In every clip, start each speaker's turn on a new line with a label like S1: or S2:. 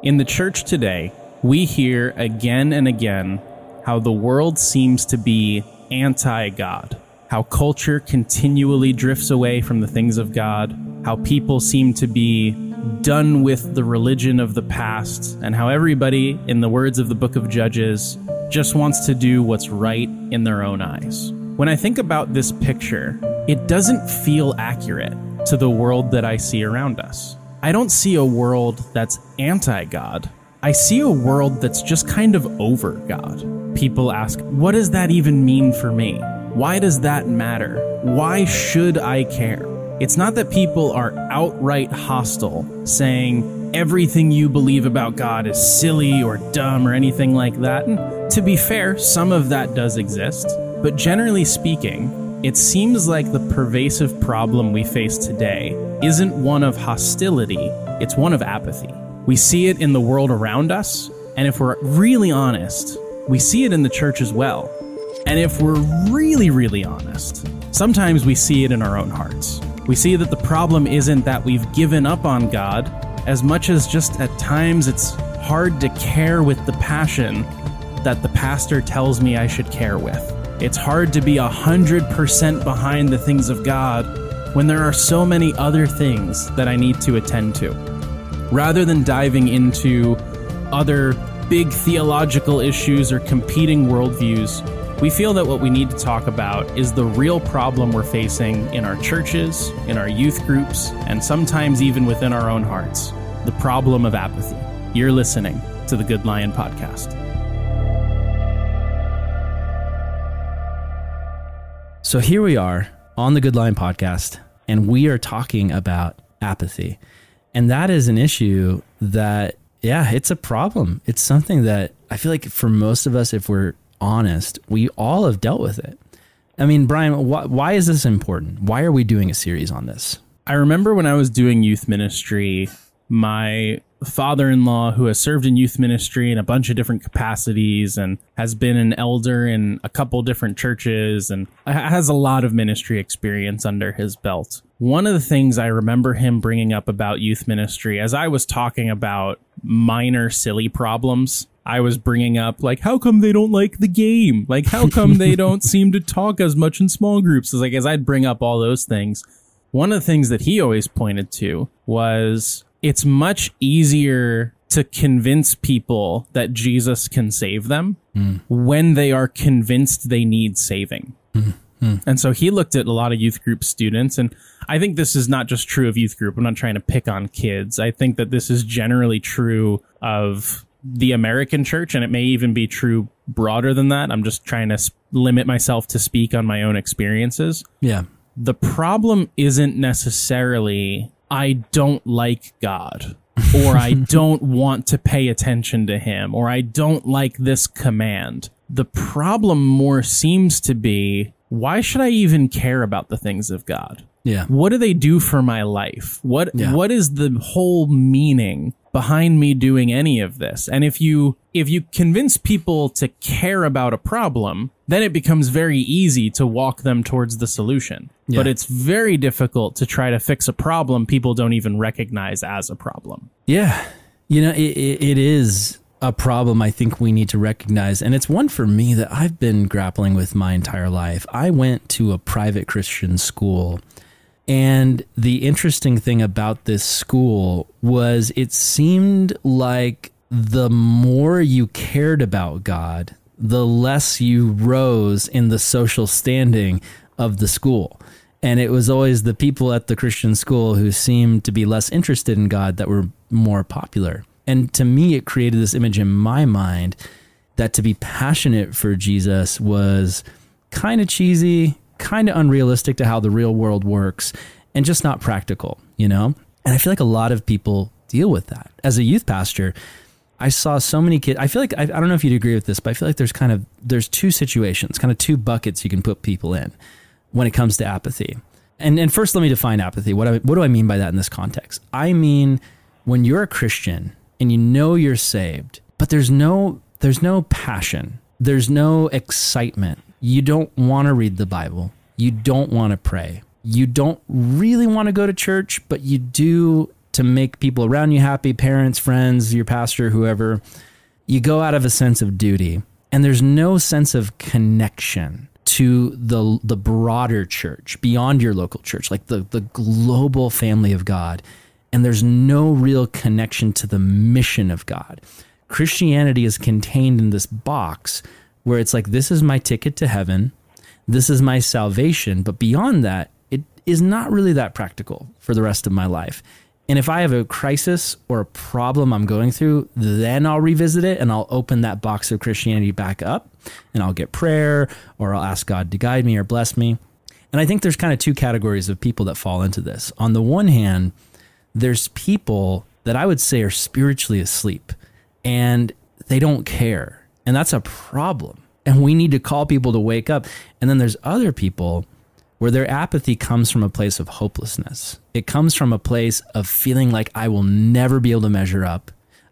S1: In the church today, we hear again and again how the world seems to be anti God, how culture continually drifts away from the things of God, how people seem to be done with the religion of the past, and how everybody, in the words of the book of Judges, just wants to do what's right in their own eyes. When I think about this picture, it doesn't feel accurate to the world that I see around us. I don't see a world that's anti God. I see a world that's just kind of over God. People ask, what does that even mean for me? Why does that matter? Why should I care? It's not that people are outright hostile, saying everything you believe about God is silly or dumb or anything like that. And to be fair, some of that does exist. But generally speaking, it seems like the pervasive problem we face today isn't one of hostility, it's one of apathy. We see it in the world around us, and if we're really honest, we see it in the church as well. And if we're really, really honest, sometimes we see it in our own hearts. We see that the problem isn't that we've given up on God, as much as just at times it's hard to care with the passion that the pastor tells me I should care with. It's hard to be 100% behind the things of God when there are so many other things that I need to attend to. Rather than diving into other big theological issues or competing worldviews, we feel that what we need to talk about is the real problem we're facing in our churches, in our youth groups, and sometimes even within our own hearts the problem of apathy. You're listening to the Good Lion Podcast.
S2: So here we are on the Good Lion Podcast, and we are talking about apathy. And that is an issue that, yeah, it's a problem. It's something that I feel like for most of us, if we're honest, we all have dealt with it. I mean, Brian, wh- why is this important? Why are we doing a series on this?
S1: I remember when I was doing youth ministry, my father in law, who has served in youth ministry in a bunch of different capacities and has been an elder in a couple different churches and has a lot of ministry experience under his belt. One of the things I remember him bringing up about youth ministry, as I was talking about minor silly problems, I was bringing up like, how come they don't like the game? Like, how come they don't seem to talk as much in small groups? As like as I'd bring up all those things, one of the things that he always pointed to was it's much easier to convince people that Jesus can save them mm. when they are convinced they need saving. Mm. Mm. And so he looked at a lot of youth group students and I think this is not just true of youth group. I'm not trying to pick on kids. I think that this is generally true of the American church, and it may even be true broader than that. I'm just trying to limit myself to speak on my own experiences.
S2: Yeah.
S1: The problem isn't necessarily I don't like God or I don't want to pay attention to him or I don't like this command. The problem more seems to be why should I even care about the things of God?
S2: Yeah.
S1: What do they do for my life? What yeah. what is the whole meaning behind me doing any of this? And if you if you convince people to care about a problem, then it becomes very easy to walk them towards the solution. Yeah. But it's very difficult to try to fix a problem people don't even recognize as a problem.
S2: Yeah. You know, it, it is a problem I think we need to recognize. And it's one for me that I've been grappling with my entire life. I went to a private Christian school and the interesting thing about this school was it seemed like the more you cared about God, the less you rose in the social standing of the school. And it was always the people at the Christian school who seemed to be less interested in God that were more popular. And to me, it created this image in my mind that to be passionate for Jesus was kind of cheesy, kind of unrealistic to how the real world works and just not practical, you know? And I feel like a lot of people deal with that. As a youth pastor, I saw so many kids. I feel like I, I, don't know if you'd agree with this, but I feel like there's kind of there's two situations, kind of two buckets you can put people in when it comes to apathy. And and first, let me define apathy. What I, what do I mean by that in this context? I mean when you're a Christian and you know you're saved, but there's no there's no passion, there's no excitement. You don't want to read the Bible. You don't want to pray. You don't really want to go to church, but you do to make people around you happy, parents, friends, your pastor, whoever. You go out of a sense of duty, and there's no sense of connection to the the broader church beyond your local church, like the the global family of God. And there's no real connection to the mission of God. Christianity is contained in this box where it's like, this is my ticket to heaven, this is my salvation. But beyond that, it is not really that practical for the rest of my life. And if I have a crisis or a problem I'm going through, then I'll revisit it and I'll open that box of Christianity back up and I'll get prayer or I'll ask God to guide me or bless me. And I think there's kind of two categories of people that fall into this. On the one hand, there's people that I would say are spiritually asleep and they don't care. And that's a problem. And we need to call people to wake up. And then there's other people where their apathy comes from a place of hopelessness. It comes from a place of feeling like I will never be able to measure up.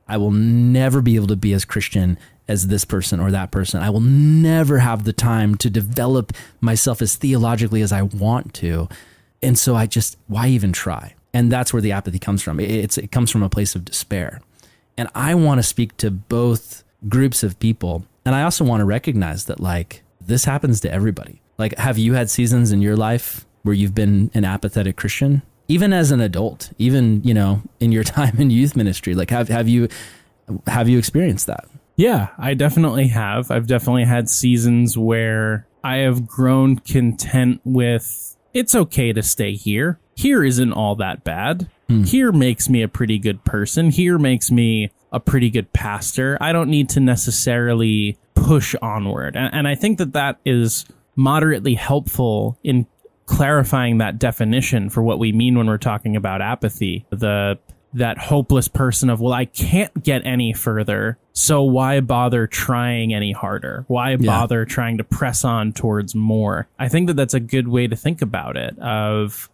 S2: I will never be able to be as Christian as this person or that person. I will never have the time to develop myself as theologically as I want to. And so I just, why even try? And that's where the apathy comes from. It's, it comes from a place of despair. And I want to speak to both groups of people. And I also want to recognize that, like, this happens to everybody. Like, have you had seasons in your life where you've been an apathetic Christian? Even as an adult, even, you know, in your time in youth ministry, like, have, have you, have you experienced that?
S1: Yeah, I definitely have. I've definitely had seasons where I have grown content with it's okay to stay here. Here isn't all that bad. Hmm. Here makes me a pretty good person. Here makes me a pretty good pastor. I don't need to necessarily push onward. And, and I think that that is moderately helpful in clarifying that definition for what we mean when we're talking about apathy. The that hopeless person of, well, I can't get any further. So why bother trying any harder? Why yeah. bother trying to press on towards more? I think that that's a good way to think about it of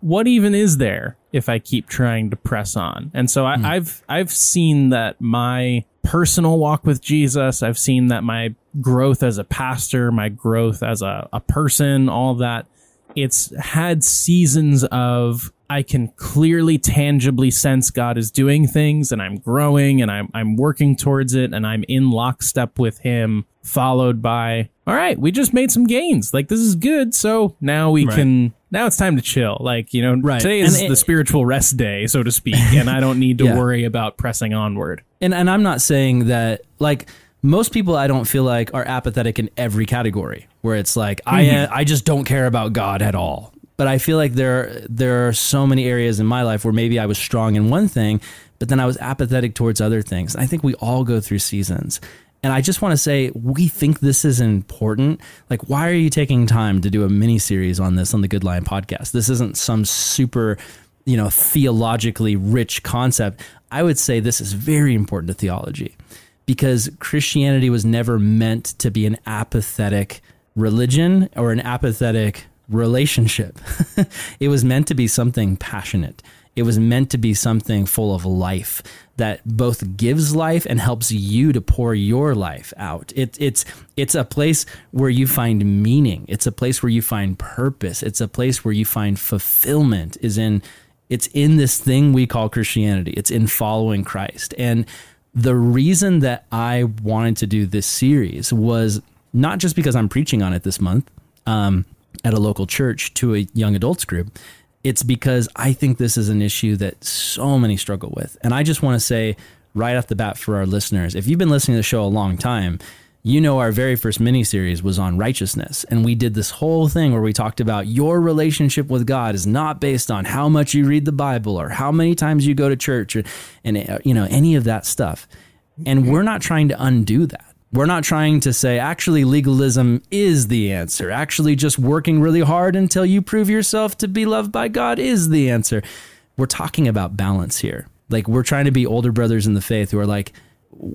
S1: what even is there if I keep trying to press on? And so I, mm. I've, I've seen that my personal walk with Jesus, I've seen that my growth as a pastor, my growth as a, a person, all that, it's had seasons of I can clearly tangibly sense God is doing things and I'm growing and I'm I'm working towards it and I'm in lockstep with him followed by all right, we just made some gains. Like this is good. So now we right. can now it's time to chill. Like, you know, right. today is it, the spiritual rest day, so to speak, and I don't need to yeah. worry about pressing onward.
S2: And and I'm not saying that like most people I don't feel like are apathetic in every category where it's like mm-hmm. I I just don't care about God at all but I feel like there there are so many areas in my life where maybe I was strong in one thing, but then I was apathetic towards other things. I think we all go through seasons. And I just want to say, we think this is important. Like, why are you taking time to do a mini series on this on the Good Lion podcast? This isn't some super, you know, theologically rich concept. I would say this is very important to theology because Christianity was never meant to be an apathetic religion or an apathetic relationship. it was meant to be something passionate. It was meant to be something full of life that both gives life and helps you to pour your life out. It, it's it's a place where you find meaning. It's a place where you find purpose. It's a place where you find fulfillment. Is in it's in this thing we call Christianity. It's in following Christ. And the reason that I wanted to do this series was not just because I'm preaching on it this month. Um, at a local church to a young adults group. It's because I think this is an issue that so many struggle with. And I just want to say right off the bat for our listeners, if you've been listening to the show a long time, you know our very first mini series was on righteousness. And we did this whole thing where we talked about your relationship with god is not based on how much you read the bible or how many times you go to church or, and uh, you know any of that stuff. And we're not trying to undo that we're not trying to say actually legalism is the answer. Actually, just working really hard until you prove yourself to be loved by God is the answer. We're talking about balance here. Like, we're trying to be older brothers in the faith who are like,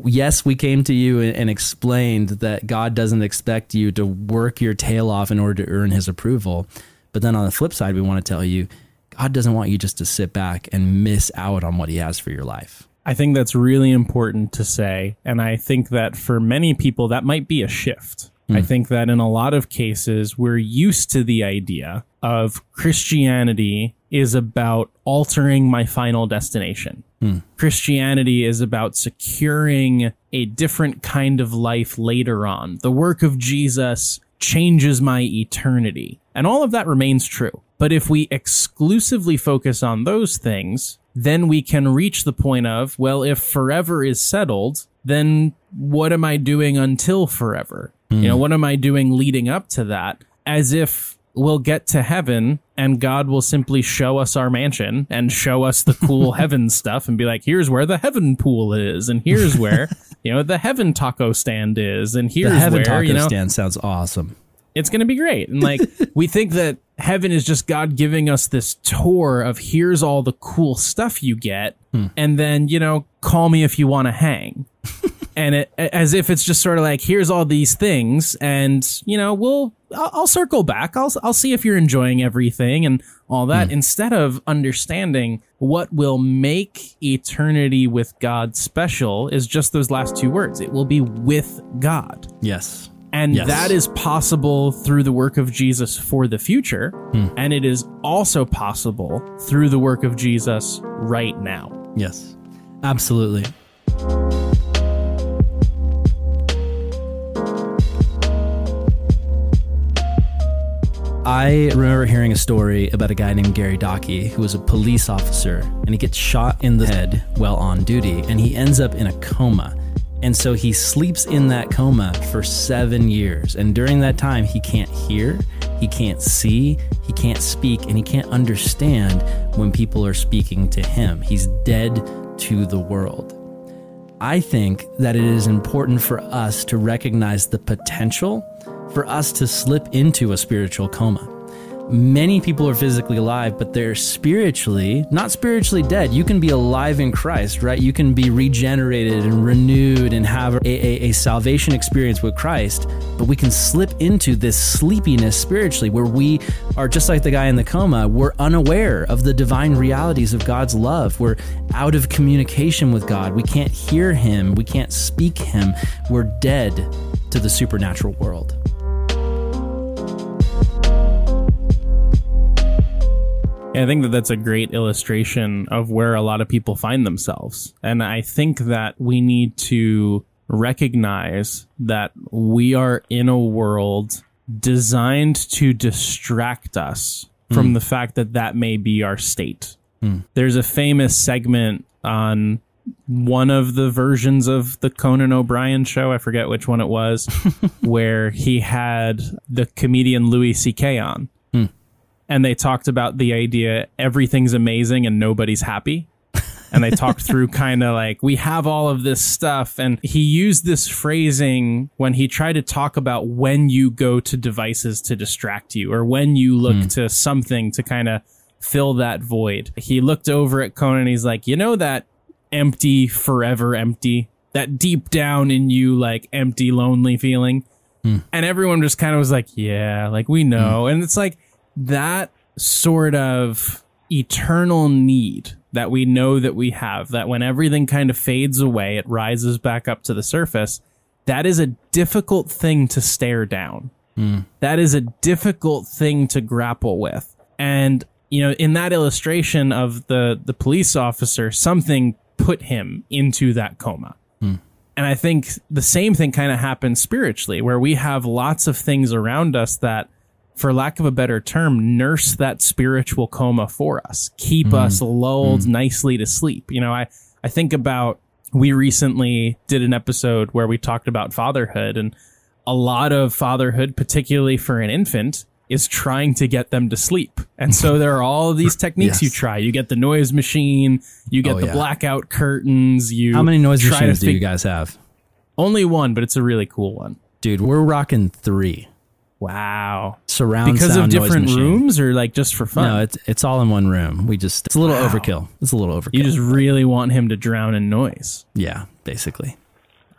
S2: yes, we came to you and, explained that God doesn't expect you to work your tail off in order to earn his approval. But then on the flip side, we want to tell you, God doesn't want you just to sit back and miss out on what he has for your life.
S1: I think that's really important to say. And I think that for many people, that might be a shift. Mm. I hmm. think that in a lot of cases, we're used to the idea of Christianity is about altering my final destination. Christianity is about securing a different kind of life later on. The work of Jesus changes my eternity. And all of that remains true. But if we exclusively focus on those things, then we can reach the point of, well, if forever is settled, then what am I doing until forever? You know, hmm. what am I doing leading up to that? As if we'll get to heaven and God will simply show us our mansion and show us the cool heaven stuff and be like, here's where the heaven pool is, and here's where, you know, the heaven taco stand is, and here's
S2: The heaven
S1: where,
S2: taco
S1: you know,
S2: stand sounds awesome.
S1: it's going to be great. And like, we think that heaven is just God giving us this tour of here's all the cool stuff you get. Hmm. And then, you know, call me if you want to hang. and it, as if it's just sort of like, here's all these things. And, you know, we'll, I'll, I'll circle back. I'll, I'll see if you're enjoying everything and all that hmm. instead of understanding what will make eternity with God special is just those last two words. It will be with God.
S2: Yes.
S1: And
S2: Yes.
S1: that is possible through the work of Jesus for the future. Hmm. And it is also possible through the work of Jesus right now.
S2: Yes. Absolutely. I remember hearing a story about a guy named Gary Dockery who was a police officer and he gets shot in the head while on duty and he ends up in a coma. And so he sleeps in that coma for seven years. And during that time, he can't hear, he can't see, he can't speak, and he can't understand when people are speaking to him. He's dead to the world. I think that it is important for us to recognize the potential for us to slip into a spiritual coma. Many people are physically alive, but they're spiritually, not spiritually dead. You can be alive in Christ, right? You can be regenerated and renewed and have a, a, a salvation experience with Christ, but we can slip into this sleepiness spiritually where we are just like the guy in the coma. We're unaware of the divine realities of God's love. We're out of communication with God. We can't hear Him. We can't speak Him. We're dead to the supernatural world.
S1: Yeah, I think that that's a great illustration of where a lot of people find themselves. And I think that we need to recognize that we are in a world designed to distract us from hmm. the fact that that may be our state. Hmm. There's a famous segment on one of the versions of the Conan O'Brien show, I forget which one it was, where he had the comedian Louis C.K. on and they talked about the idea everything's amazing and nobody's happy. And they talked through kind of like, we have all of this stuff. And he used this phrasing when he tried to talk about when you go to devices to distract you or when you look hmm. to something to kind of fill that void. He looked over at Conan and he's like, you know, that empty, forever empty, that deep down in you, like empty, lonely feeling. Hmm. And everyone just kind of was like, yeah, like we hmm. know. And it's like, that sort of eternal need that we know that we have, that when everything kind of fades away, it rises back up to the surface. That is a difficult thing to stare down. Hmm. That is a difficult thing to grapple with. And, you know, in that illustration of the, the police officer, something put him into that coma. Hmm. And I think the same thing kind of happens spiritually, where we have lots of things around us that for lack of a better term, nurse that spiritual coma for us, keep mm-hmm. us lulled mm-hmm. nicely to sleep. You know, I, I think about, we recently did an episode where we talked about fatherhood and a lot of fatherhood, particularly for an infant, is trying to get them to sleep. And so there are all of these techniques you try. You get the noise machine, you get
S2: Oh,
S1: the
S2: yeah.
S1: blackout curtains, you
S2: How many noise machines do you guys have?
S1: Only one, but it's a really cool one.
S2: Dude, we're rocking three
S1: Wow.
S2: surround
S1: Because of different rooms or like just for fun?
S2: No, it's it's all in one room. We just it's a little
S1: Wow.
S2: overkill. It's a little overkill.
S1: You just really want him to drown in noise.
S2: yeah, basically.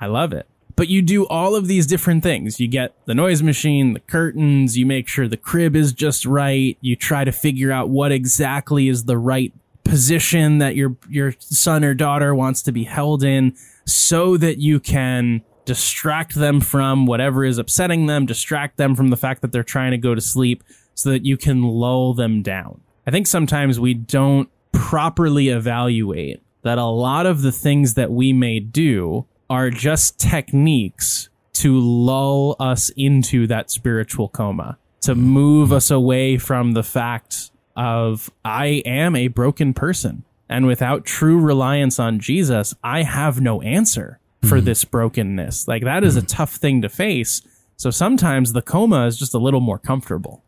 S1: I love it. But you do all of these different things. You get the noise machine, the curtains, you make sure the crib is just right. You try to figure out what exactly is the right position that your your son or daughter wants to be held in so that you can distract them from whatever is upsetting them, distract them from the fact that they're trying to go to sleep so that you can lull them down. I think sometimes we don't properly evaluate that a lot of the things that we may do are just techniques to lull us into that spiritual coma, to move us away from the fact of I am a broken person. And without true reliance on Jesus, I have no answer for mm-hmm. this brokenness. Like that is a mm-hmm. tough thing to face. So sometimes the coma is just a little more comfortable.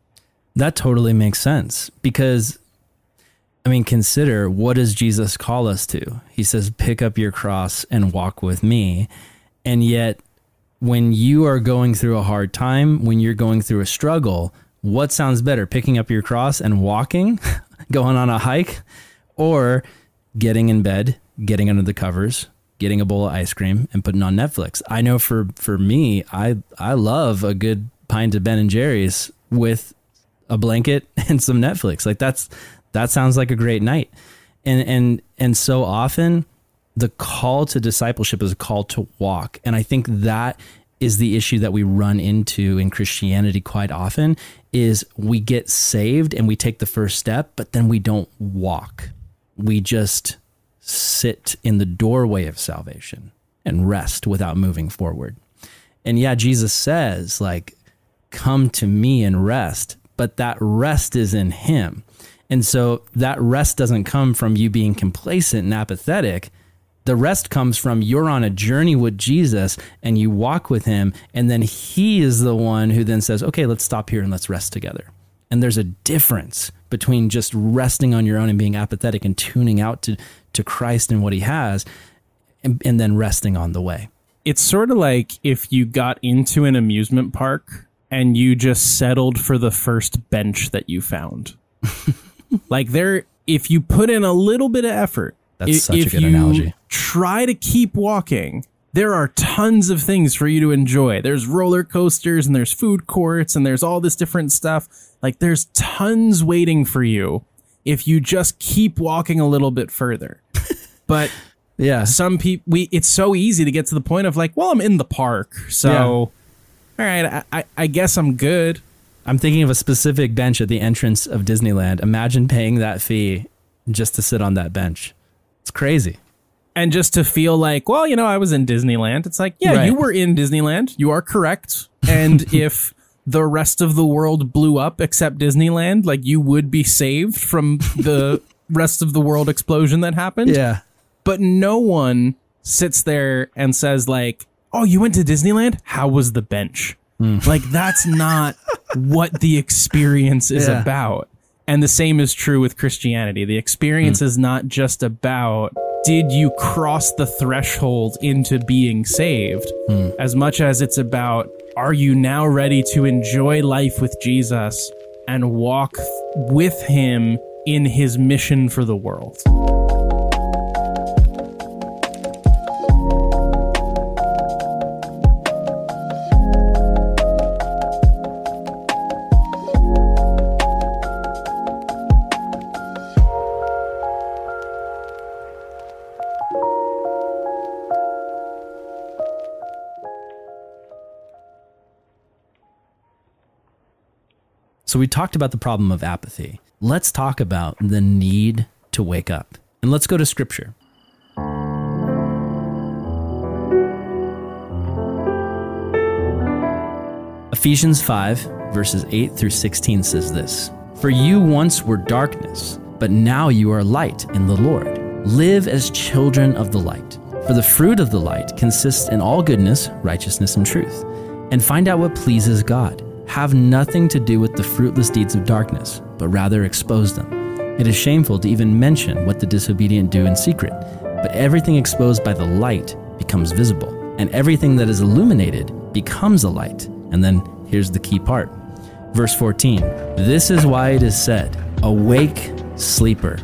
S2: That totally makes sense because, I mean, consider what does Jesus call us to? He says, pick up your cross and walk with me. And yet, when you are going through a hard time, when you're going through a struggle, what sounds better, picking up your cross and walking, going on a hike, or getting in bed, getting under the covers, getting a bowl of ice cream, and putting on Netflix? I know for for me, I I love a good pint of Ben and Jerry's with a blanket and some Netflix. Like that's that sounds like a great night. And and and so often the call to discipleship is a call to walk. And I think that is the issue that we run into in Christianity quite often is we get saved and we take the first step, but then we don't walk. We just sit in the doorway of salvation and rest without moving forward. And yeah, Jesus says like come to me and rest, but that rest is in him. And so that rest doesn't come from you being complacent and apathetic. The rest comes from you're on a journey with Jesus and you walk with him. And then he is the one who then says, okay, let's stop here and let's rest together. And there's a difference between just resting on your own and being apathetic and tuning out to, to Christ and what he has, and, and then resting on the way.
S1: It's sort of like if you got into an amusement park and you just settled for the first bench that you found. like there if you put in a little bit of effort,
S2: That's
S1: i-
S2: such a
S1: if
S2: good
S1: you
S2: analogy.
S1: Try to keep walking. There are tons of things for you to enjoy. There's roller coasters and there's food courts and there's all this different stuff. Like there's tons waiting for you if you just keep walking a little bit further. But
S2: Yeah.
S1: some people we it's so easy to get to the point of like, well, I'm in the park, so
S2: Yeah.
S1: all right, I, I, I guess I'm good.
S2: I'm thinking of a specific bench at the entrance of Disneyland. Imagine paying that fee just to sit on that bench. It's crazy.
S1: And just to feel like, well, you know, I was in Disneyland. It's like, yeah,
S2: Right.
S1: you were in Disneyland. You are correct. And if the rest of the world blew up except Disneyland, like you would be saved from the rest of the world explosion that happened.
S2: Yeah.
S1: But no one sits there and says like, "Oh, you went to Disneyland? How was the bench?" Hmm. Like that's not what the experience is
S2: Yeah.
S1: about. And the same is true with Christianity. The experience hmm. is not just about did you cross the threshold into being saved hmm. as much as it's about are you now ready to enjoy life with Jesus and walk with him in his mission for the world.
S2: So we talked about the problem of apathy. Let's talk about the need to wake up. And let's go to scripture. Ephesians 5, verses 8 through 16 says this For you once were darkness, but now you are light in the Lord. Live as children of the light. For the fruit of the light consists in all goodness, righteousness, and truth. And find out what pleases God. Have nothing to do with the fruitless deeds of darkness, but rather expose them. It is shameful to even mention what the disobedient do in secret, but everything exposed by the light becomes visible, and everything that is illuminated becomes a light. And then here's the key part. Verse 14 This is why it is said, Awake, sleeper,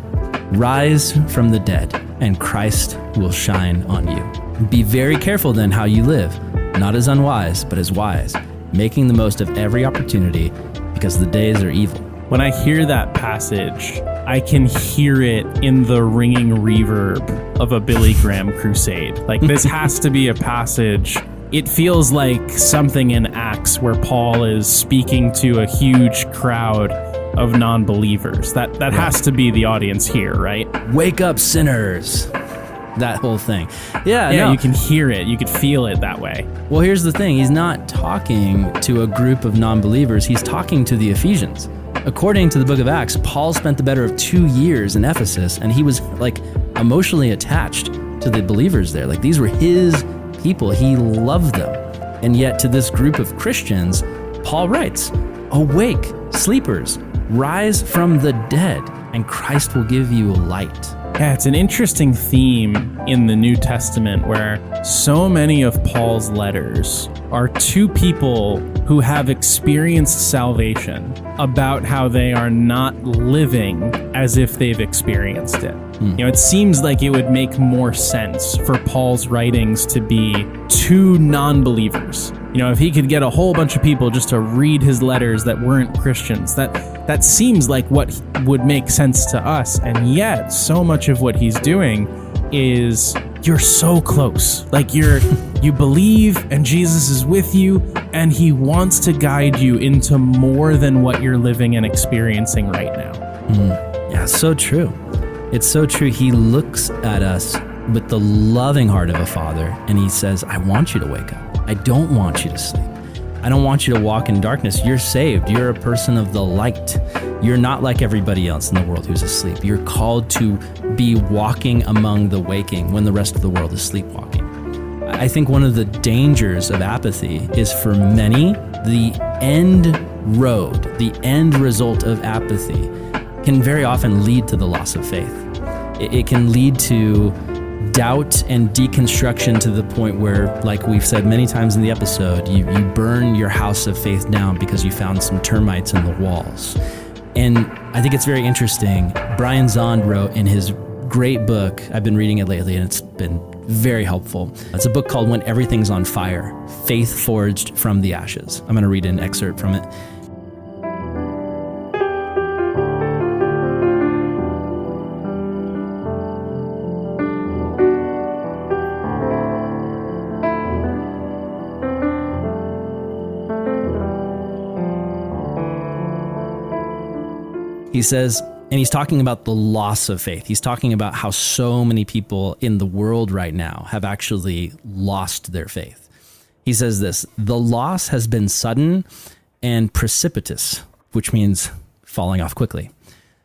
S2: rise from the dead, and Christ will shine on you. Be very careful then how you live, not as unwise, but as wise, making the most of every opportunity, because the days are evil.
S1: When I hear that passage, I can hear it in the ringing reverb of a Billy Graham crusade. Like, this has to be a passage. It feels like something in Acts where Paul is speaking to a huge crowd of non-believers. That that has to be the audience here, right?
S2: Wake up, sinners. That whole thing. Yeah,
S1: Yeah,
S2: no.
S1: you can hear it, you could feel it that way.
S2: Well, here's the thing. He's not talking to a group of non believers, he's talking to the Ephesians. According to the book of Acts, Paul spent the better of two years in Ephesus, and he was like emotionally attached to the believers there. Like these were his people, he loved them. And yet, to this group of Christians, Paul writes, Awake, sleepers, rise from the dead, and Christ will give you light.
S1: Yeah, it's an interesting theme in the New Testament where so many of Paul's letters are to people who have experienced salvation about how they are not living as if they've experienced it. Hmm. You know, it seems like it would make more sense for Paul's writings to be to non believers. You know, if he could get a whole bunch of people just to read his letters that weren't Christians, that that seems like what would make sense to us. And yet, so much of what he's doing is you're so close. Like you're you believe and Jesus is with you and he wants to guide you into more than what you're living and experiencing right now. Mm.
S2: Yeah, so true. It's so true. He looks at us with the loving heart of a father and he says, I want you to wake up. I don't want you to sleep. I don't want you to walk in darkness. You're saved. You're a person of the light. You're not like everybody else in the world who's asleep. You're called to be walking among the waking when the rest of the world is sleepwalking. I think one of the dangers of apathy is for many, the end road, the end result of apathy can very often lead to the loss of faith. It, can lead to doubt and deconstruction to the point where, like we've said many times in the episode, you, you burn your house of faith down because you found some termites in the walls. And I think it's very interesting. Brian Zahnd wrote in his great book, I've been reading it lately and it's been very helpful. It's a book called When Everything's on Fire Faith Forged from the Ashes. I'm going to read an excerpt from it. He says, and he's talking about the loss of faith. He's talking about how so many people in the world right now have actually lost their faith. He says this the loss has been sudden and precipitous, which means falling off quickly.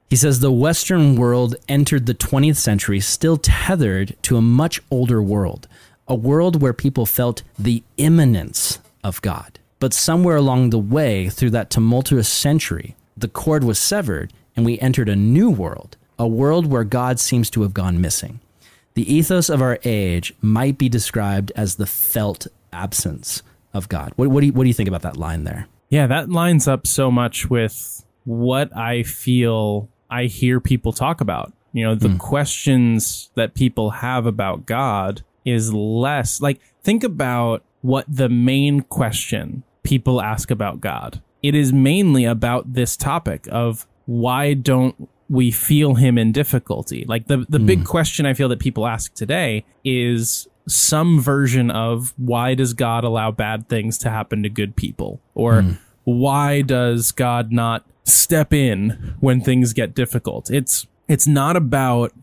S2: He says the Western world entered the 20th century still tethered to a much older world, a world where people felt the imminence of God. But somewhere along the way, through that tumultuous century, the cord was severed and we entered a new world, a world where God seems to have gone missing. The ethos of our age might be described as the felt absence of God. What, what, do, you, what do you think about that line there?
S1: Yeah, that lines up so much with what I feel I hear people talk about. You know, the hmm. questions that people have about God is less like think about what the main question people ask about God. It is mainly about this topic of why don't we feel him in difficulty? Like the the big hmm. question I feel that people ask today is some version of why does God allow bad things to happen to good people? Or hmm. why does God not step in when things get difficult? It's it's not about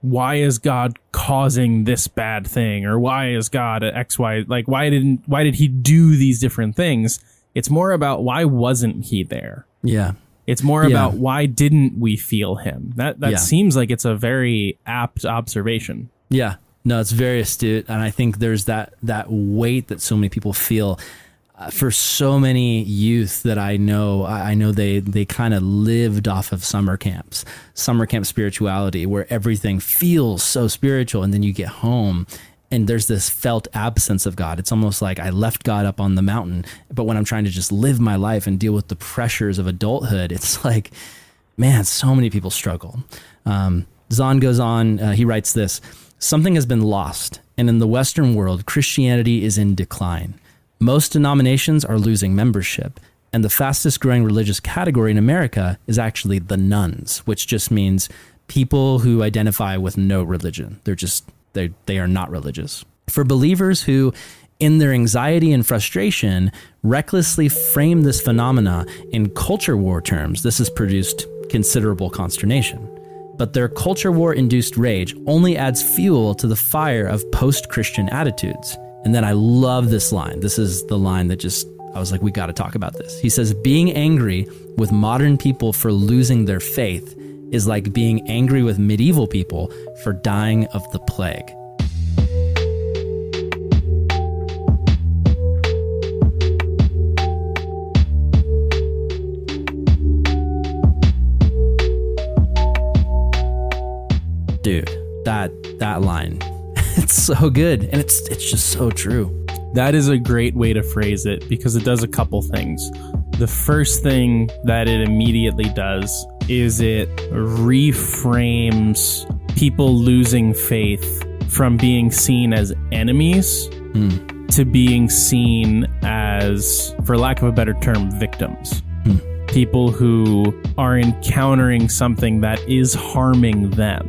S1: why is God causing this bad thing or why is God at X Y like why didn't why did he do these different things? It's more about why wasn't he there?
S2: Yeah.
S1: It's more
S2: Yeah.
S1: about why didn't we feel him? That that
S2: Yeah.
S1: seems like it's a very apt observation.
S2: Yeah. No, it's very astute, and I think there's that that weight that so many people feel. Uh, for so many youth that I know, I, I know they they kind of lived off of summer camps, summer camp spirituality, where everything feels so spiritual, and then you get home. And there's this felt absence of God. It's almost like I left God up on the mountain, but when I'm trying to just live my life and deal with the pressures of adulthood, it's like, man, so many people struggle. Um, Zahnd goes on, uh, he writes this Something has been lost, and in the Western world, Christianity is in decline. Most denominations are losing membership, and the fastest growing religious category in America is actually the nones, which just means people who identify with no religion. They're just, they, they are not religious. For believers who in their anxiety and frustration, recklessly frame this phenomena in culture war terms. This has produced considerable consternation. But their culture war induced rage only adds fuel to the fire of post Christian attitudes. And then I love this line. This is the line that just, I was like, we got to talk about this. He says, Being angry with modern people for losing their faith is like being angry with medieval people for dying of the plague. dude that that line it's so good and it's it's just so true
S1: That is a great way to phrase it because it does a couple things. The first thing that it immediately does is it reframes people losing faith from being seen as enemies to being seen as, for lack of a better term, victims. People who are encountering something that is harming them,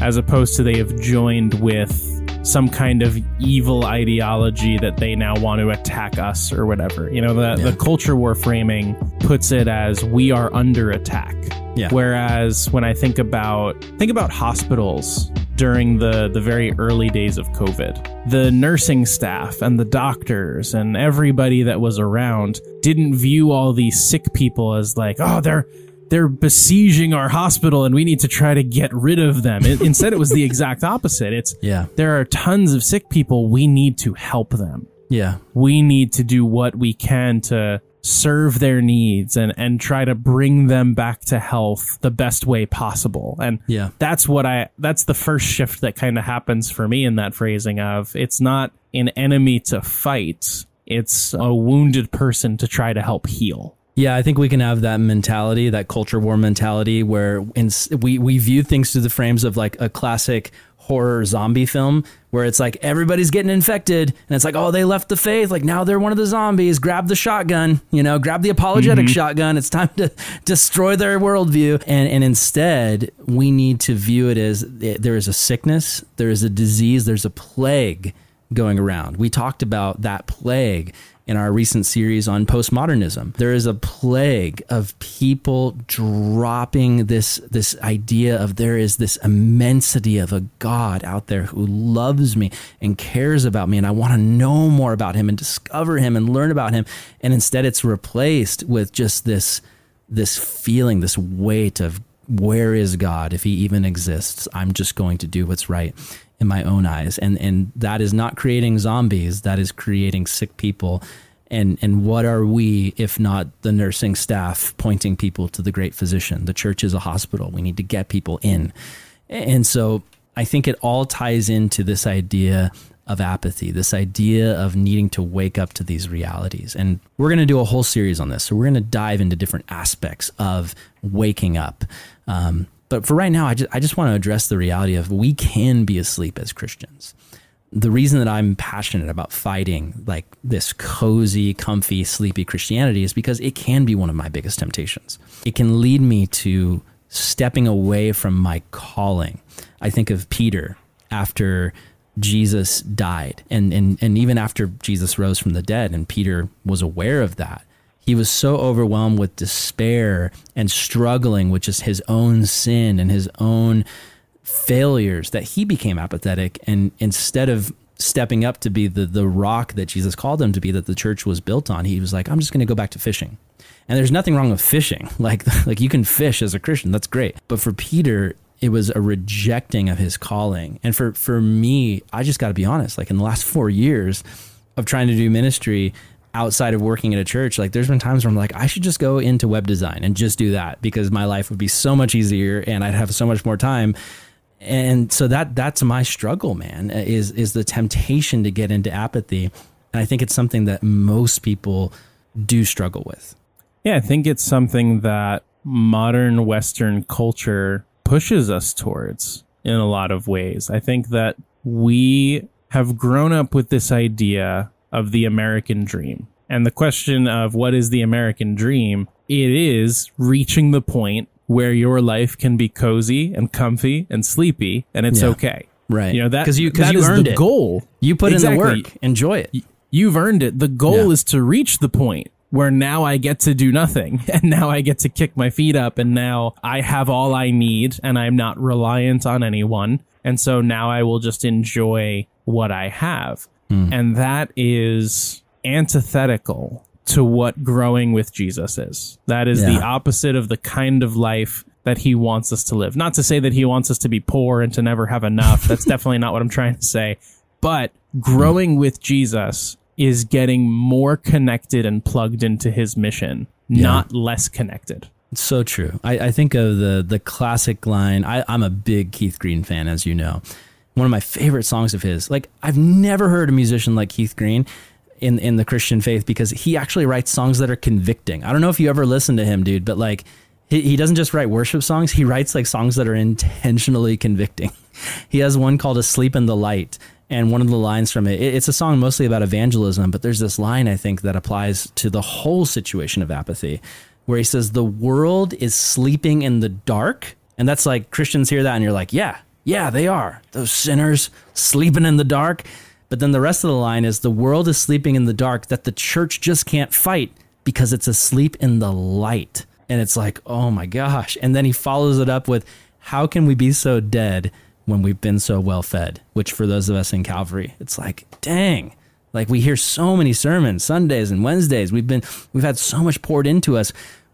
S1: as opposed to they have joined with some kind of evil ideology that they now want to attack us or whatever. You know, the, the culture war framing puts it as we are under attack.
S2: Yeah.
S1: Whereas when I think about think about hospitals during the the very early days of COVID, the nursing staff and the doctors and everybody that was around didn't view all these sick people as like, oh, they're they're besieging our hospital and we need to try to get rid of them. It, instead, it was the exact opposite. It's
S2: Yeah.
S1: there are tons of sick people. We need to help them.
S2: yeah
S1: We need to do what we can to serve their needs and, and try to bring them back to health the best way possible. And
S2: Yeah.
S1: that's what I, that's the first shift that kind of happens for me in that phrasing of it's not an enemy to fight. It's a wounded person to try to help heal.
S2: Yeah, I think we can have that mentality, that culture war mentality, where in, we we view things through the frames of like a classic horror zombie film, where it's like everybody's getting infected, and it's like, oh, they left the faith, like now they're one of the zombies. Grab the shotgun, you know, grab the apologetic shotgun. It's time to destroy their worldview, and and instead we need to view it as eh, there is a sickness, there is a disease, there's a plague going around. We talked about that plague in our recent series on postmodernism. There is a plague of people dropping this this idea of there is this immensity of a God out there who loves me and cares about me and I want to know more about him and discover him and learn about him. And instead it's replaced with just this this feeling this weight of where is God? If he even exists I'm just going to do what's right in my own eyes. And and that is not creating zombies that is creating sick people. And and what are we if not the nursing staff pointing people to the great physician? The church is a hospital. We need to get people in. And so i think it all ties into this idea of apathy this idea of needing to wake up to these realities. And we're going to do a whole series on this. So we're going to dive into different aspects of waking up. Um, but for right now I just, I just want to address the reality of we can be asleep as christians the reason that I'm passionate about fighting like this cozy, comfy, sleepy Christianity is because it can be one of my biggest temptations. It can lead me to stepping away from my calling. I think of Peter after Jesus died and, and, and even after Jesus rose from the dead and Peter was aware of that. He was so overwhelmed with despair and struggling with just his own sin and his own failures that he became apathetic. And instead of stepping up to be the the rock that Jesus called him to be that the church was built on he was like I'm just going to go back to fishing. And there's nothing wrong with fishing. Like like you can fish as a Christian. That's great. But for Peter it was a rejecting of his calling. And for for me I just got to be honest like in the last 4 years of trying to do ministry outside of working at a church like there's been times where I'm like I should just go into web design and just do that because my life would be so much easier and I'd have so much more time. And so that that's my struggle man uh, is is the temptation to get into apathy. And i think it's something that most people do struggle with.
S1: Yeah, I think it's something that modern Western culture pushes us towards in a lot of ways. I think that we have grown up with this idea of the American dream. And the question of what is the American dream? It is reaching the point where your life can be cozy and comfy and sleepy and it's
S2: Yeah.
S1: okay.
S2: Right.
S1: You know that
S2: 'Cause you- 'cause
S1: that
S2: you
S1: is
S2: earned
S1: the
S2: it.
S1: goal.
S2: You put in the work. Enjoy it.
S1: You've earned it. The goal
S2: Yeah.
S1: is to reach the point where now I get to do nothing and now I get to kick my feet up and now I have all I need and I'm not reliant on anyone. And so now I will just enjoy what I have. Hmm. And that is antithetical to what growing with Jesus is. That is the opposite of the kind of life that he wants us to live. Not to say that he wants us to be poor and to never have enough. That's definitely not what I'm trying to say. But growing hmm. with Jesus is getting more connected and plugged into his mission, not less connected.
S2: So true. I, I think of the the classic line. I, I'm a big Keith Green fan, as you know. One of my favorite songs of his. Like I've never heard a musician like Keith Green in in the Christian faith because he actually writes songs that are convicting. I don't know if you ever listened to him, dude, but like he, he doesn't just write worship songs. He writes like songs that are intentionally convicting. He has one called "Asleep in the Light." And one of the lines from it- it's a song mostly about evangelism, but there's this line I think that applies to the whole situation of apathy, where he says, The world is sleeping in the dark. And that's like Christians hear that and you're like, Yeah, yeah, they are. Those sinners sleeping in the dark. But then the rest of the line is, The world is sleeping in the dark that the church just can't fight because it's asleep in the light. And it's like, Oh my gosh. And then he follows it up with, How can we be so dead? when we've been so well fed, which for those of us in Calvary, it's like, dang. Like we hear so many sermons Sundays and Wednesdays. We've been we've had so much poured into us.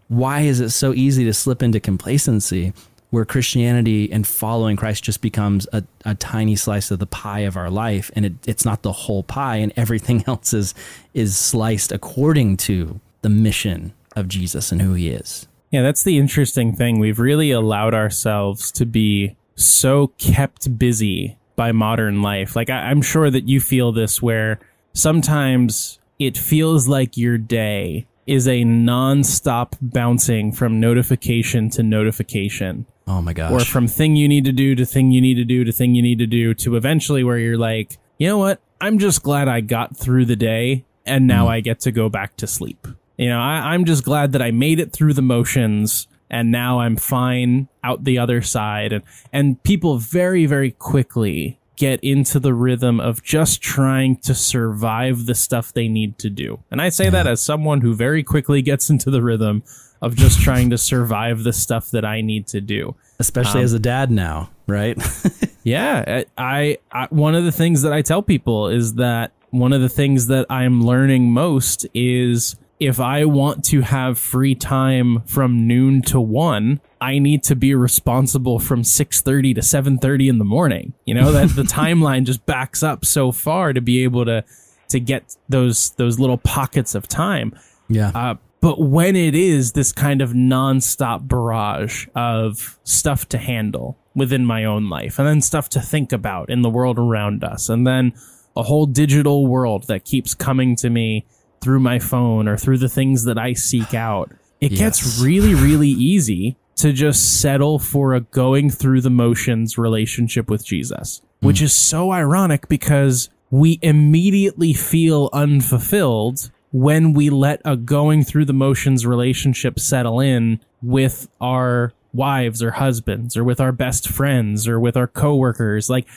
S2: Why is it so easy to slip into complacency where Christianity and following Christ just becomes a, a tiny slice of the pie of our life and it, it's not the whole pie and everything else is is sliced according to the mission of Jesus and who he is.
S1: Yeah, that's the interesting thing. We've really allowed ourselves to be so kept busy by modern life. Like, I, I'm sure that you feel this where sometimes it feels like your day is a non-stop bouncing from notification to notification
S2: Oh my gosh.
S1: or from thing you need to do to thing you need to do to thing you need to do to eventually where you're like, you know what? I'm just glad I got through the day and now mm. I get to go back to sleep. You know, I, I'm just glad that I made it through the motions and now I'm fine out the other side. And, and people very, very quickly get into the rhythm of just trying to survive the stuff they need to do. And I say that as someone who very quickly gets into the rhythm of just trying to survive the stuff that I need to do.
S2: Especially um, as a dad now, right?
S1: Yeah, I, I one of the things that I tell people is that one of the things that I'm learning most is if I want to have free time from noon to 1, I need to be responsible from 6:30 to 7:30 in the morning. You know, that the timeline just backs up so far to be able to to get those those little pockets of time.
S2: yeah.
S1: Uh, but when it is this kind of nonstop barrage of stuff to handle within my own life, and then stuff to think about in the world around us, and then a whole digital world that keeps coming to me through my phone or through the things that I seek out, it
S2: Yes.
S1: gets really, really easy to just settle for a going through the motions relationship with Jesus, which mm. is so ironic because we immediately feel unfulfilled when we let a going through the motions relationship settle in with our wives or husbands or with our best friends or with our coworkers like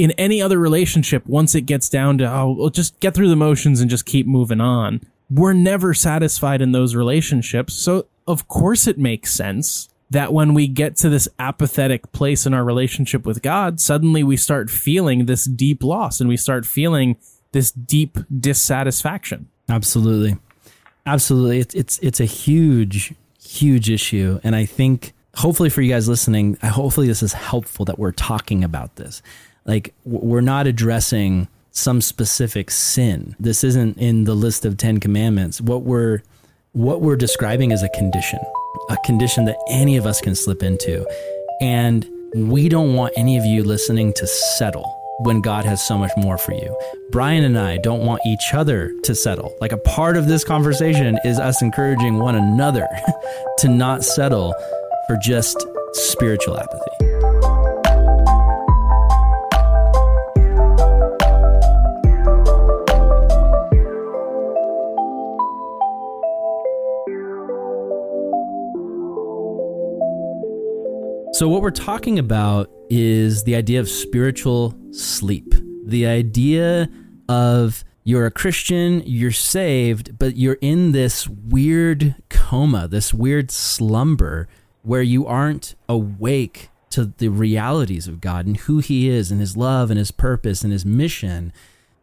S1: in any other relationship once it gets down to oh, we'll just get through the motions and just keep moving on we're never satisfied in those relationships so of course it makes sense that when we get to this apathetic place in our relationship with God, suddenly we start feeling this deep loss and we start feeling this deep dissatisfaction.
S2: Absolutely. Absolutely. It's it's it's a huge, huge issue. And I think hopefully for you guys listening, hopefully this is helpful that we're talking about this. Like we're not addressing some specific sin. This isn't in the list of 10 commandments. What we're what we're describing is a condition, a condition that any of us can slip into. And we don't want any of you listening to settle when God has so much more for you. Brian and I don't want each other to settle. Like a part of this conversation is us encouraging one another to not settle for just spiritual apathy. So, what we're talking about is the idea of spiritual sleep. The idea of you're a Christian, you're saved, but you're in this weird coma, this weird slumber where you aren't awake to the realities of God and who He is and His love and His purpose and His mission.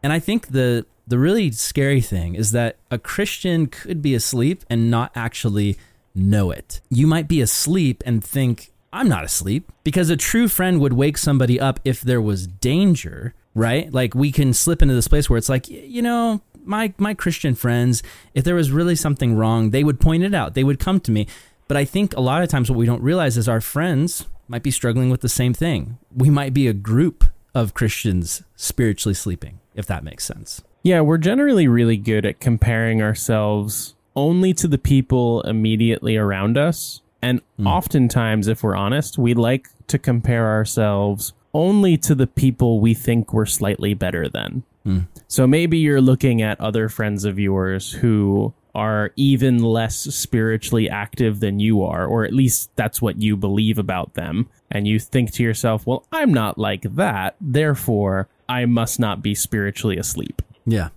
S2: And I think the the really scary thing is that a Christian could be asleep and not actually know it. You might be asleep and think, I'm not asleep, because a true friend would wake somebody up if there was danger, right? Like we can slip into this place where it's like, you know, my my Christian friends, if there was really something wrong, they would point it out. They would come to me. But I think a lot of times what we don't realize is our friends might be struggling with the same thing. We might be a group of Christians spiritually sleeping, if that makes sense.
S1: Yeah, we're generally really good at comparing ourselves only to the people immediately around us. And mm. oftentimes, if we're honest, we like to compare ourselves only to the people we think we're slightly better than. Mm. So maybe you're looking at other friends of yours who are even less spiritually active than you are, or at least that's what you believe about them. And you think to yourself, well, I'm not like that. Therefore, I must not be spiritually asleep.
S2: Yeah.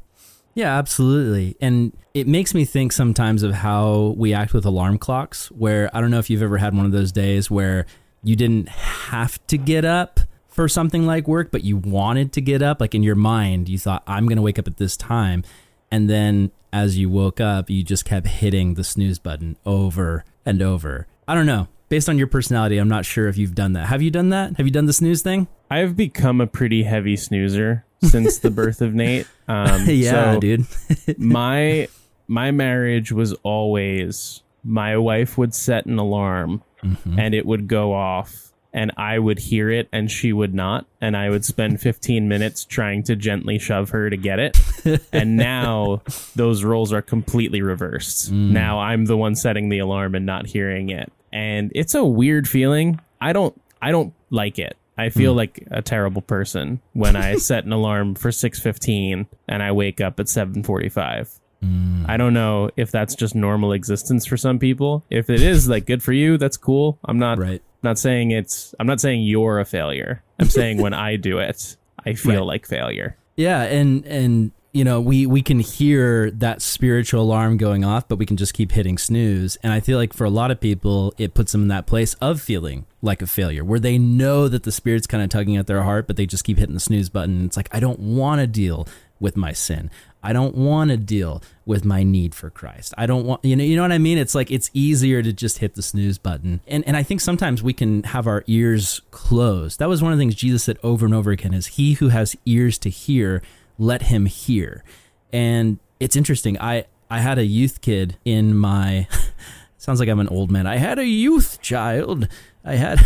S2: Yeah, absolutely. And it makes me think sometimes of how we act with alarm clocks, where I don't know if you've ever had one of those days where you didn't have to get up for something like work, but you wanted to get up. Like in your mind, you thought, I'm going to wake up at this time. And then as you woke up, you just kept hitting the snooze button over and over. I don't know. Based on your personality, I'm not sure if you've done that. Have you done that? Have you done the snooze thing?
S1: I've become a pretty heavy snoozer since the birth of Nate.
S2: Um, yeah, so dude.
S1: my my marriage was always my wife would set an alarm mm-hmm. and it would go off and I would hear it and she would not. And I would spend 15 minutes trying to gently shove her to get it. and now those roles are completely reversed. Mm. Now I'm the one setting the alarm and not hearing it. And it's a weird feeling. I don't I don't like it. I feel mm. like a terrible person when I set an alarm for 6:15 and I wake up at 7:45. Mm. I don't know if that's just normal existence for some people. If it is like good for you, that's cool. I'm not right not saying it's I'm not saying you're a failure. I'm saying when I do it, I feel right. like failure.
S2: Yeah, and and you know, we we can hear that spiritual alarm going off, but we can just keep hitting snooze. And I feel like for a lot of people, it puts them in that place of feeling like a failure, where they know that the spirit's kind of tugging at their heart, but they just keep hitting the snooze button. It's like I don't want to deal with my sin. I don't want to deal with my need for Christ. I don't want you know you know what I mean? It's like it's easier to just hit the snooze button. And and I think sometimes we can have our ears closed. That was one of the things Jesus said over and over again is he who has ears to hear, let him hear. And it's interesting. I I had a youth kid in my sounds like I'm an old man. I had a youth child. I had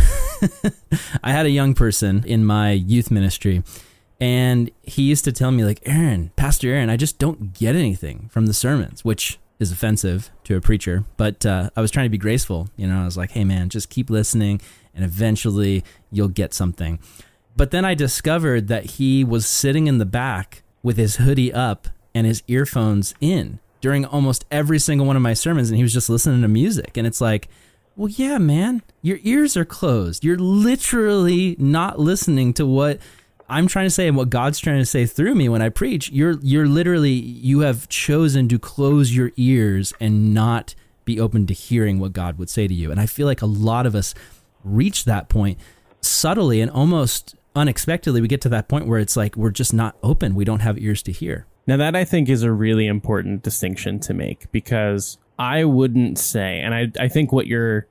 S2: I had a young person in my youth ministry and he used to tell me, like, Aaron, Pastor Aaron, I just don't get anything from the sermons, which is offensive to a preacher. But uh, I was trying to be graceful. You know, I was like, hey, man, just keep listening and eventually you'll get something. But then I discovered that he was sitting in the back with his hoodie up and his earphones in during almost every single one of my sermons. And he was just listening to music. And it's like, well, yeah, man, your ears are closed. You're literally not listening to what I'm trying to say and what God's trying to say through me when I preach, you're you're literally you have chosen to close your ears and not be open to hearing what God would say to you. And I feel like a lot of us reach that point subtly and almost unexpectedly we get to that point where it's like we're just not open. We don't have ears to hear.
S1: Now that I think is a really important distinction to make because I wouldn't say and I I think what you're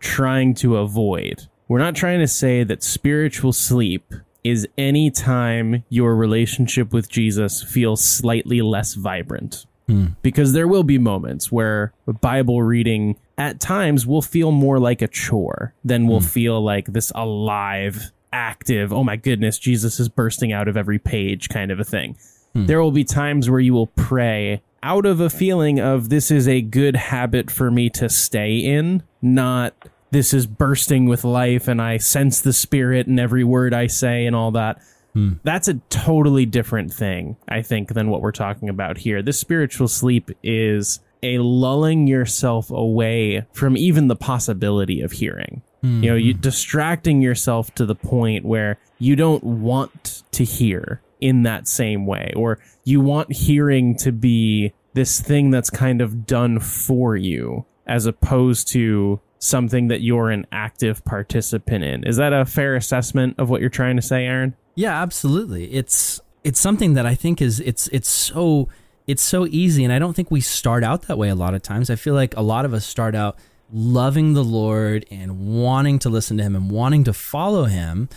S1: trying to avoid we're not trying to say that spiritual sleep is any time your relationship with Jesus feels slightly less vibrant. Mm. Because there will be moments where Bible reading at times will feel more like a chore than will mm. feel like this alive, active, oh my goodness, Jesus is bursting out of every page kind of a thing. Mm. There will be times where you will pray out of a feeling of this is a good habit for me to stay in, not this is bursting with life and I sense the spirit in every word I say and all that. Hmm. That's a totally different thing, I think, than what we're talking about here. This spiritual sleep is a lulling yourself away from even the possibility of hearing. You know, you mm-hmm. distracting yourself to the point where you don't want to hear in that same way, or you want hearing to be this thing that's kind of done for you as opposed to something that you're an active participant in. Is that a fair assessment of what you're trying to say, Aaron?
S2: Yeah, absolutely. It's it's something that I think is it's it's so it's so easy and I don't think we start out that way a lot of times. I feel like a lot of us start out loving the Lord and wanting to listen to him and wanting to follow him,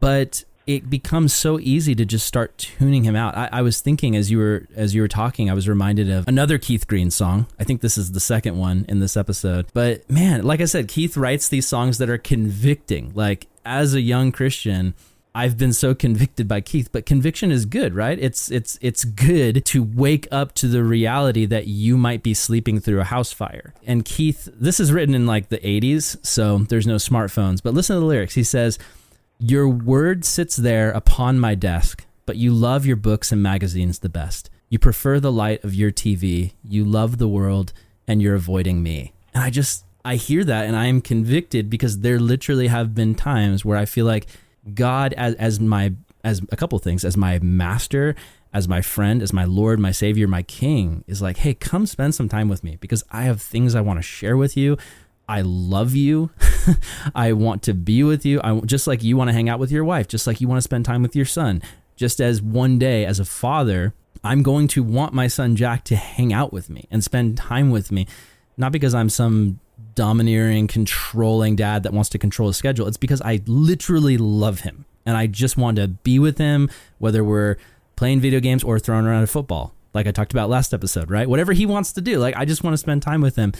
S2: but it becomes so easy to just start tuning him out. I, I, was thinking as you were as you were talking, I was reminded of another Keith Green song. I think this is the second one in this episode. But man, like I said, Keith writes these songs that are convicting. Like as a young Christian, I've been so convicted by Keith, but conviction is good, right? It's it's it's good to wake up to the reality that you might be sleeping through a house fire. And Keith, this is written in like the 80s, so there's no smartphones, but listen to the lyrics. He says, "Your word sits there upon my desk, but you love your books and magazines the best. You prefer the light of your TV, you love the world, and you're avoiding me." And I just I hear that and I am convicted because there literally have been times where I feel like God as as my as a couple things as my master, as my friend, as my Lord, my Savior, my King is like, hey, come spend some time with me because I have things I want to share with you. I love you. I want to be with you. I just like you want to hang out with your wife, just like you want to spend time with your son. Just as one day as a father, I'm going to want my son Jack to hang out with me and spend time with me, not because I'm some domineering, controlling dad that wants to control his schedule. It's because I literally love him and I just want to be with him, whether we're playing video games or throwing around a football, like I talked about last episode, right? Whatever he wants to do, like I just want to spend time with him.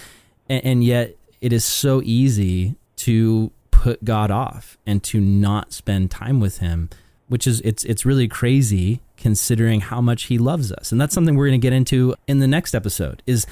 S2: And, and yet it is so easy to put God off and to not spend time with him, which is it's it's really crazy considering how much he loves us. And that's something we're going to get into in the next episode is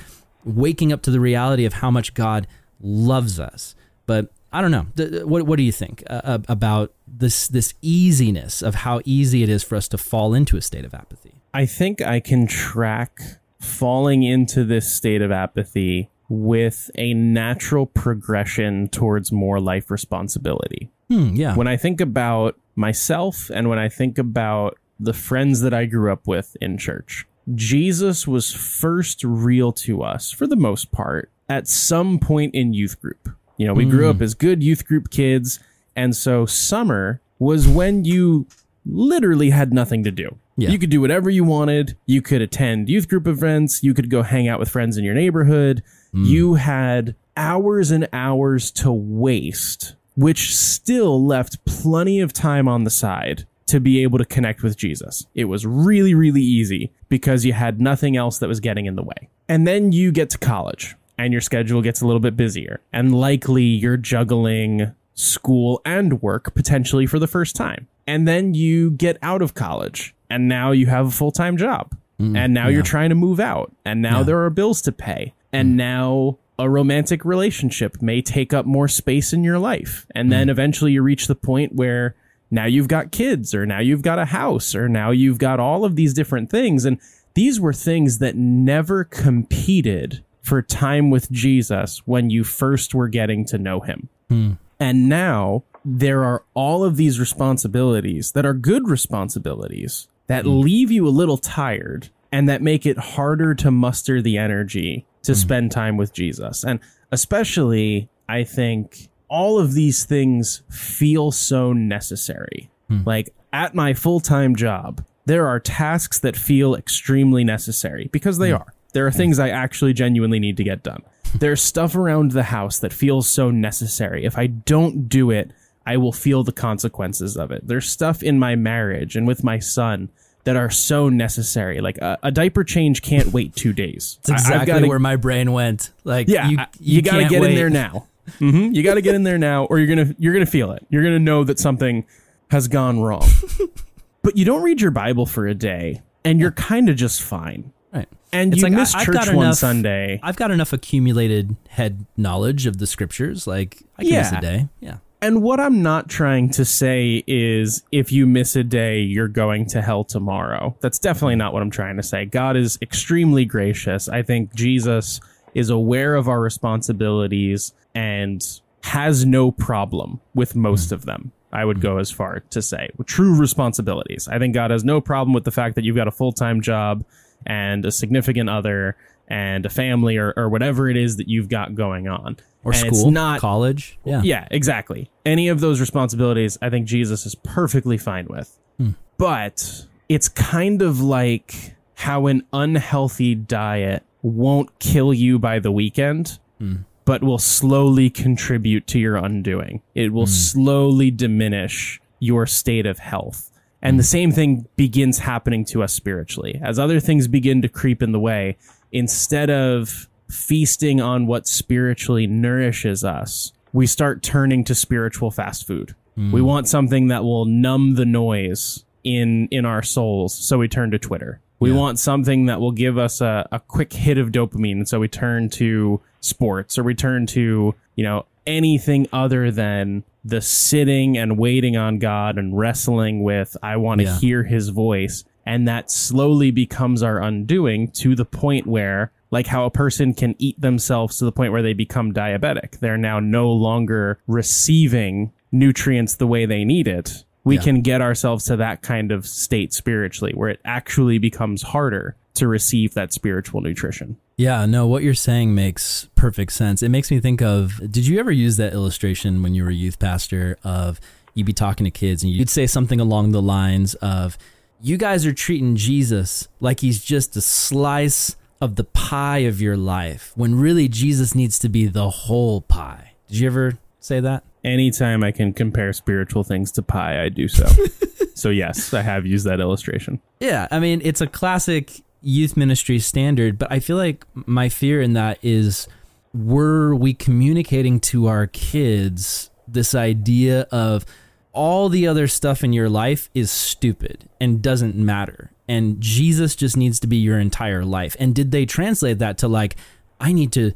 S2: waking up to the reality of how much God loves us. But I don't know. What what do you think uh, about this this easiness of how easy it is for us to fall into a state of apathy?
S1: I think I can track falling into this state of apathy with a natural progression towards more life responsibility.
S2: Hmm, yeah.
S1: When I think about myself and when I think about the friends that I grew up with in church, Jesus was first real to us for the most part at some point in youth group. You know, we mm. grew up as good youth group kids. And so summer was when you literally had nothing to do. Yeah. You could do whatever you wanted. You could attend youth group events. You could go hang out with friends in your neighborhood. Mm. You had hours and hours to waste, which still left plenty of time on the side to be able to connect with Jesus. It was really, really easy because you had nothing else that was getting in the way. And then you get to college and your schedule gets a little bit busier. And likely you're juggling school and work potentially for the first time. And then you get out of college and now you have a full time job. Mm, and now yeah. you're trying to move out. And now yeah. there are bills to pay. And mm. now a romantic relationship may take up more space in your life. And then mm. eventually you reach the point where now you've got kids or now you've got a house or now you've got all of these different things. And these were things that never competed for time with Jesus when you first were getting to know him. Hmm. And now there are all of these responsibilities that are good responsibilities that hmm. leave you a little tired and that make it harder to muster the energy to hmm. spend time with Jesus. And especially, I think all of these things feel so necessary. Hmm. Like at my full time job, there are tasks that feel extremely necessary because they hmm. are. There are things I actually genuinely need to get done. There's stuff around the house that feels so necessary. If I don't do it, I will feel the consequences of it. There's stuff in my marriage and with my son that are so necessary. Like a, a diaper change can't wait two days.
S2: It's exactly gotta, where my brain went. Like,
S1: yeah, you, you, you got to get wait. in there now. Mm-hmm. You got to get in there now, or you're gonna you're gonna feel it. You're gonna know that something has gone wrong. but you don't read your Bible for a day, and you're kind of just fine.
S2: Right.
S1: And it's you like, missed I, church one enough, Sunday.
S2: I've got enough accumulated head knowledge of the scriptures. Like I can yeah. miss a day. Yeah.
S1: And what I'm not trying to say is if you miss a day, you're going to hell tomorrow. That's definitely not what I'm trying to say. God is extremely gracious. I think Jesus is aware of our responsibilities and has no problem with most mm. of them. I would mm. go as far to say true responsibilities. I think God has no problem with the fact that you've got a full time job and a significant other and a family or, or whatever it is that you've got going on.
S2: Or
S1: And it's
S2: school,
S1: not
S2: college. Yeah.
S1: yeah, exactly. Any of those responsibilities, I think Jesus is perfectly fine with. Hmm. But it's kind of like how an unhealthy diet won't kill you by the weekend, hmm. but will slowly contribute to your undoing. It will hmm. slowly diminish your state of health. And the same thing begins happening to us spiritually. As other things begin to creep in the way, instead of feasting on what spiritually nourishes us, we start turning to spiritual fast food. We hmm. want something that will numb the noise in in our souls, so we turn to Twitter. We want something that will give us a, a quick hit of dopamine, so we turn to sports or we turn to, you know, anything other than the sitting and waiting on God and wrestling with I want to
S2: Yeah.
S1: hear his voice. And that slowly becomes our undoing to the point where, like how a person can eat themselves to the point where they become diabetic. They're now no longer receiving nutrients the way they need it. We
S2: Yeah.
S1: can get ourselves to that kind of state spiritually where it actually becomes harder to receive that spiritual nutrition.
S2: Yeah, no, what you're saying makes perfect sense. It makes me think of did you ever use that illustration when you were a youth pastor of you'd be talking to kids and you'd say something along the lines of you guys are treating Jesus like he's just a slice of the pie of your life when really Jesus needs to be the whole pie. Did you ever say that?
S1: Anytime I can compare spiritual things to pie, I do so. so yes, I have used that illustration.
S2: Yeah, I mean, it's a classic youth ministry standard, but I feel like my fear in that is were we communicating to our kids this idea of all the other stuff in your life is stupid and doesn't matter and Jesus just needs to be your entire life. And did they translate that to like I need to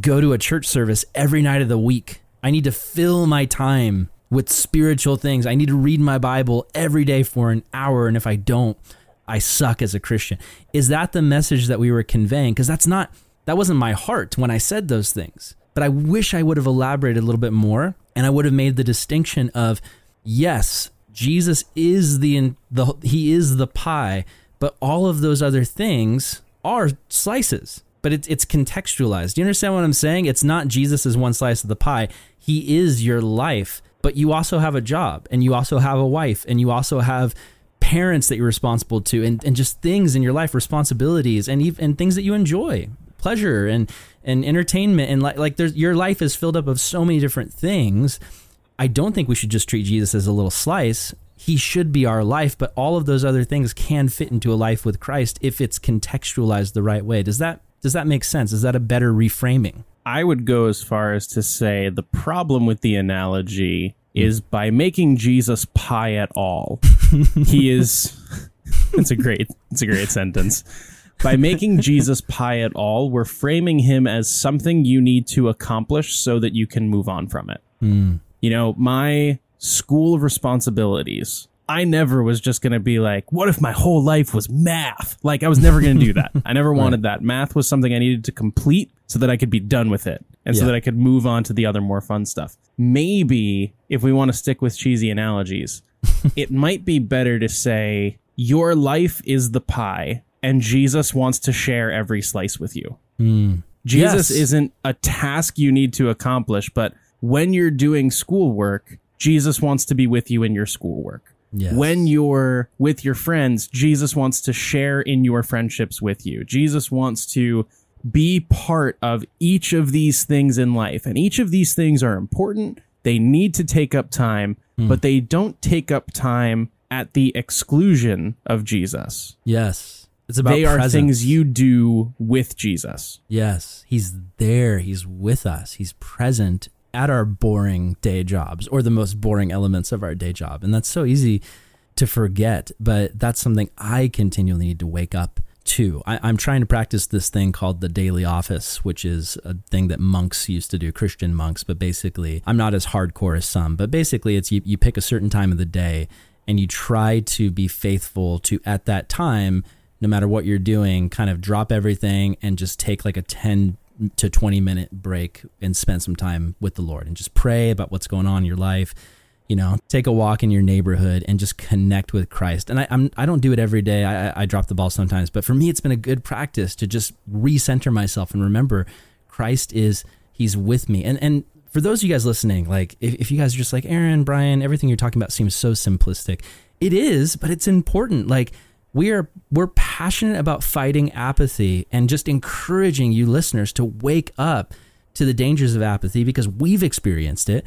S2: go to a church service every night of the week. I need to fill my time with spiritual things. I need to read my Bible every day for an hour. And if I don't, I suck as a Christian. Is that the message that we were conveying? Because that's not, that wasn't my heart when I said those things. But I wish I would have elaborated a little bit more and I would have made the distinction of yes, Jesus is the, the he is the pie, but all of those other things are slices but it's it's contextualized. Do you understand what I'm saying? It's not Jesus is one slice of the pie. He is your life, but you also have a job and you also have a wife and you also have parents that you're responsible to and, and just things in your life, responsibilities and even and things that you enjoy, pleasure and and entertainment and like like there's your life is filled up of so many different things. I don't think we should just treat Jesus as a little slice. He should be our life, but all of those other things can fit into a life with Christ if it's contextualized the right way. Does that does that make sense? Is that a better reframing?
S1: I would go as far as to say the problem with the analogy Hmm. is by making Jesus pie at all, he is. It's a great. It's a great sentence. By making Jesus pie at all, we're framing him as something you need to accomplish so that you can move on from it. Hmm. You know, my school of responsibilities. I never was just going to be like, what if my whole life was math? Like, I was never going to do that. I never wanted that. Math was something I needed to complete so that I could be done with it and so
S2: Yeah.
S1: that I could move on to the other more fun stuff. Maybe if we want to stick with cheesy analogies, it might be better to say, your life is the pie and Jesus wants to share every slice with you. Hmm. Jesus
S2: Yes.
S1: isn't a task you need to accomplish, but when you're doing schoolwork, Jesus wants to be with you in your schoolwork.
S2: Yes.
S1: When you're with your friends, Jesus wants to share in your friendships with you. Jesus wants to be part of each of these things in life. And each of these things are important. They need to take up time, hmm. but they don't take up time at the exclusion of Jesus.
S2: Yes. It's about
S1: they are things you do with Jesus.
S2: Yes, he's there. He's with us. He's present at our boring day jobs or the most boring elements of our day job. And that's so easy to forget, but that's something I continually need to wake up to. I, I'm trying to practice this thing called the daily office, which is a thing that monks used to do, Christian monks. But basically, I'm not as hardcore as some, but basically, it's you, you pick a certain time of the day and you try to be faithful to at that time no matter what you're doing, kind of drop everything and just take like a 10 to 20 minute break and spend some time with the Lord and just pray about what's going on in your life. You know, take a walk in your neighborhood and just connect with Christ. And I, I'm, I don't do it every day. I, I drop the ball sometimes, but for me, it's been a good practice to just recenter myself and remember Christ is, He's with me. And, and for those of you guys listening, like if, if you guys are just like, Aaron, Brian, everything you're talking about seems so simplistic. It is, but it's important. Like, we are we're passionate about fighting apathy and just encouraging you listeners to wake up to the dangers of apathy because we've experienced it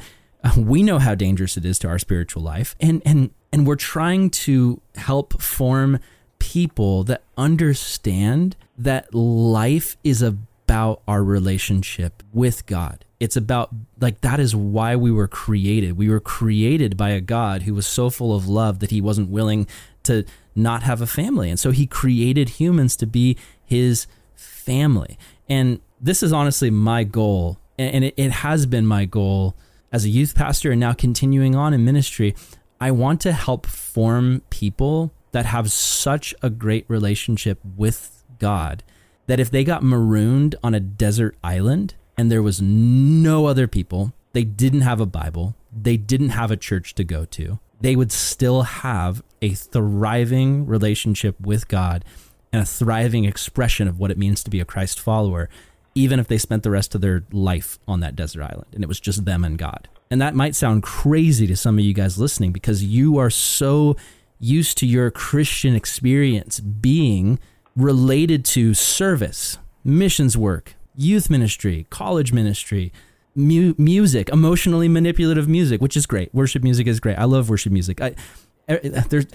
S2: we know how dangerous it is to our spiritual life and and and we're trying to help form people that understand that life is about our relationship with God it's about like that is why we were created we were created by a God who was so full of love that he wasn't willing to not have a family. And so he created humans to be his family. And this is honestly my goal. And it, it has been my goal as a youth pastor and now continuing on in ministry. I want to help form people that have such a great relationship with God that if they got marooned on a desert island and there was no other people, they didn't have a Bible, they didn't have a church to go to, they would still have a thriving relationship with God and a thriving expression of what it means to be a Christ follower, even if they spent the rest of their life on that desert island and it was just them and God. And that might sound crazy to some of you guys listening because you are so used to your Christian experience being related to service, missions work, youth ministry, college ministry, mu- music, emotionally manipulative music, which is great. Worship music is great. I love worship music. I, there's,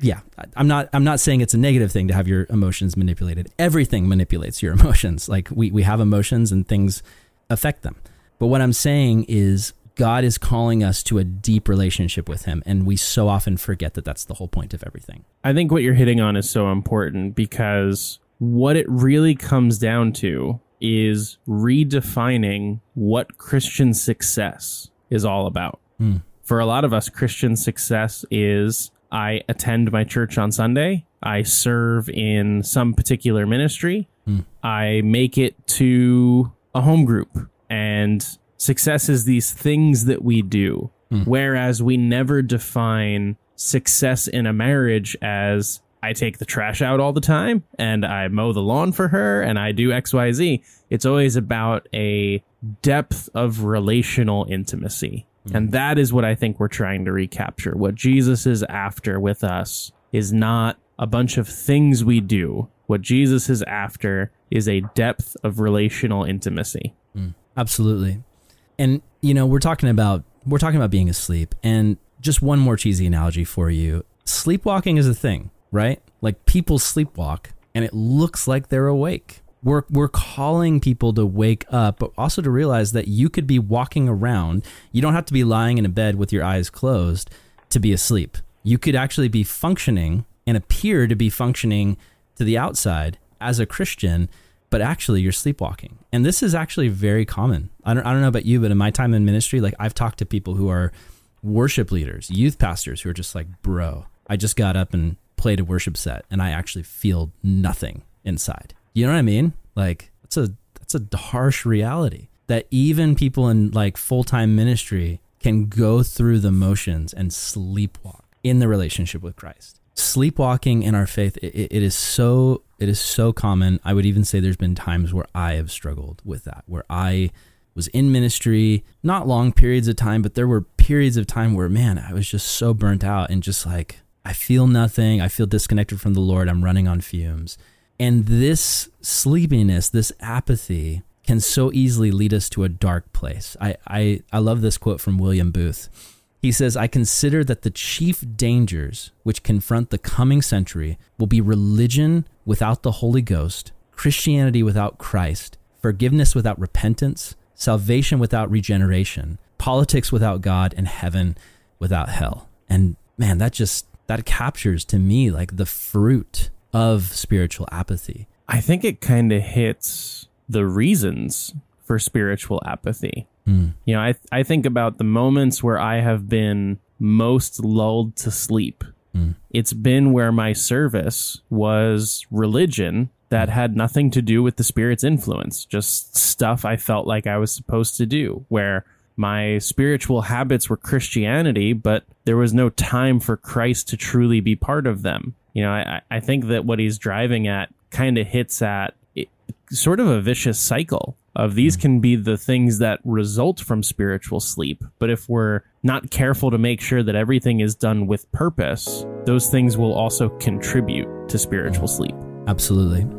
S2: yeah, I'm not, I'm not saying it's a negative thing to have your emotions manipulated. Everything manipulates your emotions. Like we, we have emotions and things affect them. But what I'm saying is God is calling us to a deep relationship with Him, and we so often forget that that's the whole point of everything.
S1: I think what you're hitting on is so important because what it really comes down to is redefining what Christian success is all about. Mm. For a lot of us, Christian success is I attend my church on Sunday, I serve in some particular ministry, mm. I make it to a home group, and success is these things that we do. Mm. Whereas we never define success in a marriage as I take the trash out all the time and I mow the lawn for her and I do XYZ. It's always about a depth of relational intimacy. Mm-hmm. And that is what I think we're trying to recapture. What Jesus is after with us is not a bunch of things we do. What Jesus is after is a depth of relational intimacy.
S2: Mm, absolutely. And you know, we're talking about we're talking about being asleep and just one more cheesy analogy for you. Sleepwalking is a thing right? Like people sleepwalk and it looks like they're awake. We're, we're calling people to wake up, but also to realize that you could be walking around. You don't have to be lying in a bed with your eyes closed to be asleep. You could actually be functioning and appear to be functioning to the outside as a Christian, but actually you're sleepwalking. And this is actually very common. I don't, I don't know about you, but in my time in ministry, like I've talked to people who are worship leaders, youth pastors who are just like, bro, I just got up and played a worship set and I actually feel nothing inside. You know what I mean? Like that's a that's a harsh reality that even people in like full-time ministry can go through the motions and sleepwalk in the relationship with Christ. Sleepwalking in our faith it, it is so it is so common. I would even say there's been times where I have struggled with that, where I was in ministry, not long periods of time, but there were periods of time where man, I was just so burnt out and just like I feel nothing. I feel disconnected from the Lord. I'm running on fumes. And this sleepiness, this apathy, can so easily lead us to a dark place. I, I, I love this quote from William Booth. He says, I consider that the chief dangers which confront the coming century will be religion without the Holy Ghost, Christianity without Christ, forgiveness without repentance, salvation without regeneration, politics without God, and heaven without hell. And man, that just that captures to me like the fruit of spiritual apathy.
S1: I think it kind of hits the reasons for spiritual apathy. Mm. You know, I I think about the moments where I have been most lulled to sleep. Mm. It's been where my service was religion that had nothing to do with the Spirit's influence, just stuff I felt like I was supposed to do, where my spiritual habits were Christianity, but there was no time for Christ to truly be part of them. You know, I, I think that what he's driving at kind of hits at it, sort of a vicious cycle of these hmm. can be the things that result from spiritual sleep. But if we're not careful to make sure that everything is done with purpose, those things will also contribute to spiritual sleep.
S2: Absolutely.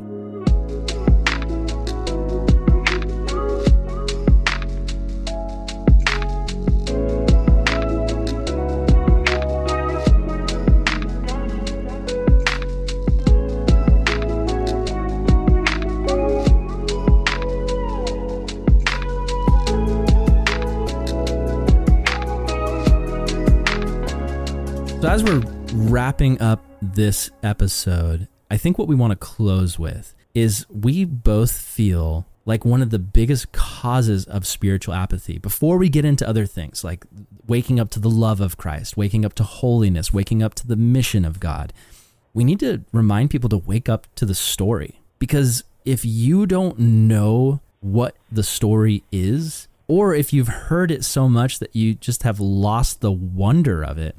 S2: As we're wrapping up this episode, I think what we want to close with is we both feel like one of the biggest causes of spiritual apathy before we get into other things like waking up to the love of Christ, waking up to holiness, waking up to the mission of God. We need to remind people to wake up to the story because if you don't know what the story is, or if you've heard it so much that you just have lost the wonder of it,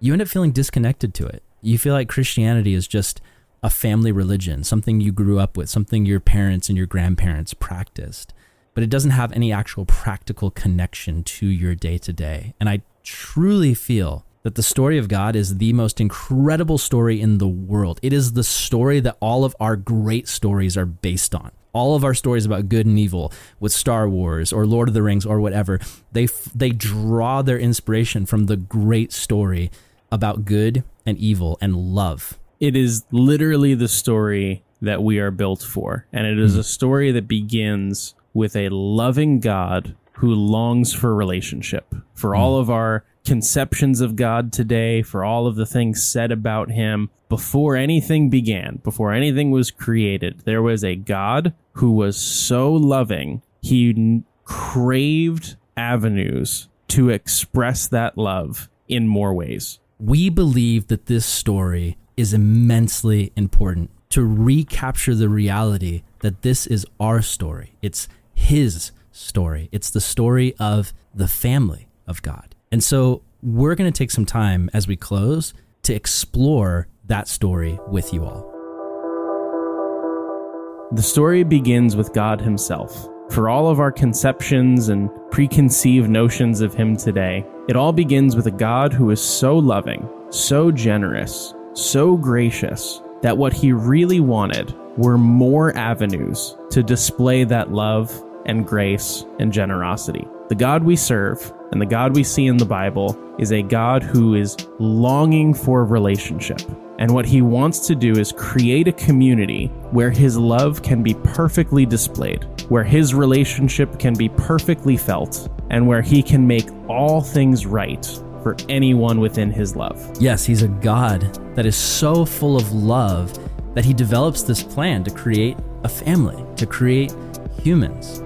S2: you end up feeling disconnected to it. You feel like Christianity is just a family religion, something you grew up with, something your parents and your grandparents practiced, but it doesn't have any actual practical connection to your day to day. And I truly feel that the story of God is the most incredible story in the world. It is the story that all of our great stories are based on. All of our stories about good and evil with Star Wars or Lord of the Rings or whatever, they they draw their inspiration from the great story about good and evil and love.
S1: It is literally the story that we are built for. And it is hmm. a story that begins with a loving God who longs for relationship. For hmm. all of our conceptions of God today, for all of the things said about him, before anything began, before anything was created, there was a God who was so loving, he n- craved avenues to express that love in more ways.
S2: We believe that this story is immensely important to recapture the reality that this is our story. It's his story. It's the story of the family of God. And so we're going to take some time as we close to explore that story with you all.
S1: The story begins with God Himself. For all of our conceptions and preconceived notions of Him today, it all begins with a God who is so loving, so generous, so gracious, that what He really wanted were more avenues to display that love and grace and generosity. The God we serve and the God we see in the Bible is a God who is longing for relationship. And what he wants to do is create a community where his love can be perfectly displayed, where his relationship can be perfectly felt, and where he can make all things right for anyone within his love.
S2: Yes, he's a God that is so full of love that he develops this plan to create a family, to create humans.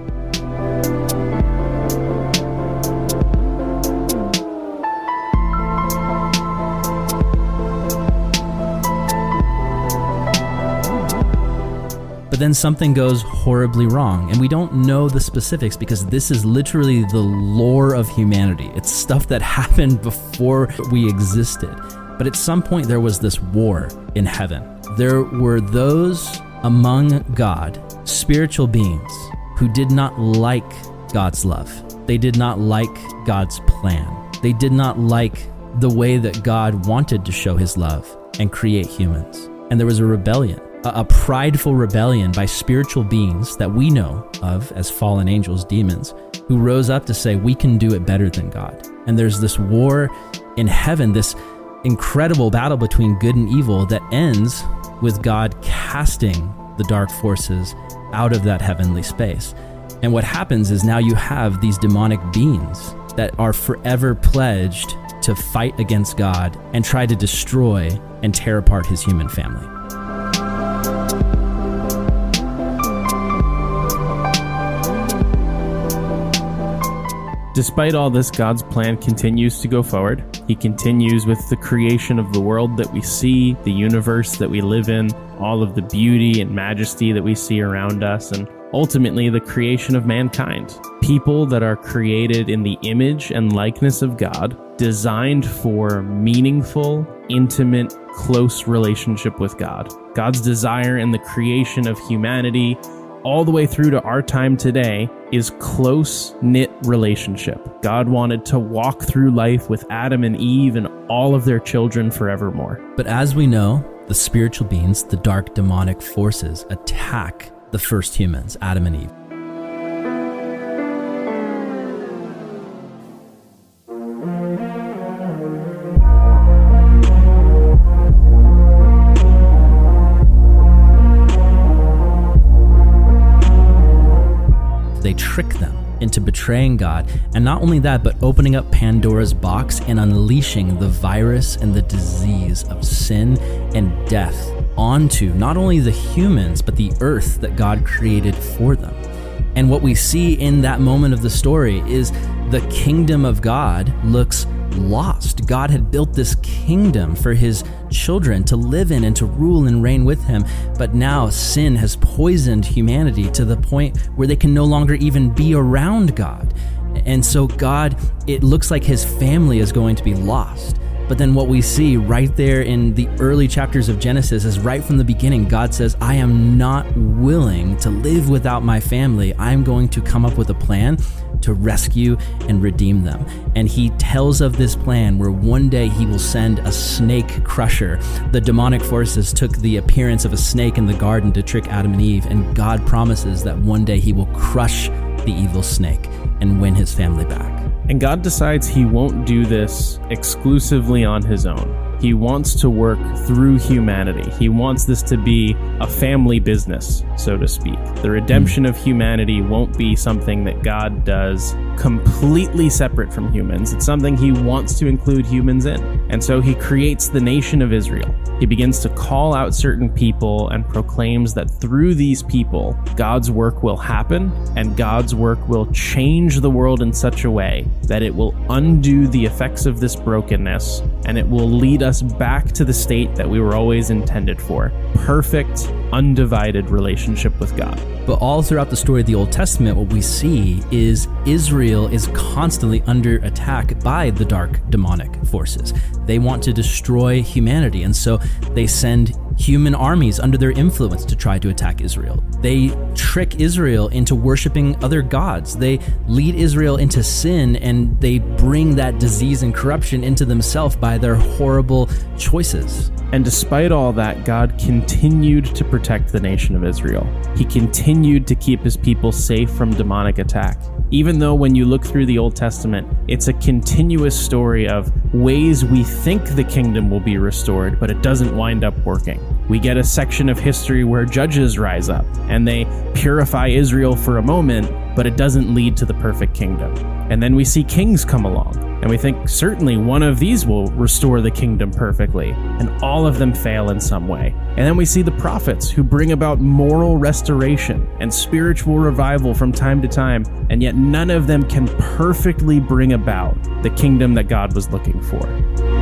S2: But then something goes horribly wrong, and we don't know the specifics because this is literally the lore of humanity. It's stuff that happened before we existed. But at some point, there was this war in heaven. There were those among God, spiritual beings, who did not like God's love. They did not like God's plan. They did not like the way that God wanted to show his love and create humans. And there was a rebellion, a, prideful rebellion by spiritual beings that we know of as fallen angels, demons, who rose up to say, We can do it better than God. And there's this war in heaven, this incredible battle between good and evil that ends with God casting the dark forces out of that heavenly space. And what happens is now you have these demonic beings that are forever pledged to fight against God and try to destroy and tear apart his human family.
S1: Despite all this, God's plan continues to go forward. He continues with the creation of the world that we see, the universe that we live in, all of the beauty and majesty that we see around us, and ultimately the creation of mankind. People that are created in the image and likeness of God, designed for meaningful, intimate, close relationship with God. God's desire in the creation of humanity all the way through to our time today is close knit relationship. God wanted to walk through life with Adam and Eve and all of their children forevermore.
S2: But as we know, the spiritual beings, the dark demonic forces, attack the first humans, Adam and Eve. Trick them into betraying God, and not only that, but opening up Pandora's box and unleashing the virus and the disease of sin and death onto not only the humans, but the earth that God created for them. And what we see in that moment of the story is the kingdom of God looks lost. God had built this kingdom for his children to live in and to rule and reign with him. But now sin has poisoned humanity to the point where they can no longer even be around God. And so, God, it looks like his family is going to be lost. But then what we see right there in the early chapters of Genesis is right from the beginning, God says, I am not willing to live without my family. I'm going to come up with a plan to rescue and redeem them. And he tells of this plan where one day he will send a snake crusher. The demonic forces took the appearance of a snake in the garden to trick Adam and Eve, and God promises that one day he will crush the evil snake and win his family back.
S1: And God decides he won't do this exclusively on his own. He wants to work through humanity. He wants this to be a family business, so to speak. The redemption of humanity won't be something that God does completely separate from humans. It's something he wants to include humans in. And so he creates the nation of Israel. He begins to call out certain people and proclaims that through these people, God's work will happen and God's work will change the world in such a way that it will undo the effects of this brokenness and it will lead us back to the state that we were always intended for perfect, undivided relationship with God.
S2: But all throughout the story of the Old Testament, what we see is Israel is constantly under attack by the dark demonic forces. They want to destroy humanity, and so they send human armies under their influence to try to attack Israel. They trick Israel into worshiping other gods. They lead Israel into sin and they bring that disease and corruption into themselves by their horrible choices.
S1: And despite all that, God continued to protect the nation of Israel. He continued to keep his people safe from demonic attack. Even though when you look through the Old Testament, it's a continuous story of ways we think the kingdom will be restored, but it doesn't wind up working. We get a section of history where judges rise up and they purify Israel for a moment, but it doesn't lead to the perfect kingdom. And then we see kings come along, and we think certainly one of these will restore the kingdom perfectly, and all of them fail in some way. And then we see the prophets who bring about moral restoration and spiritual revival from time to time, and yet none of them can perfectly bring about the kingdom that God was looking for.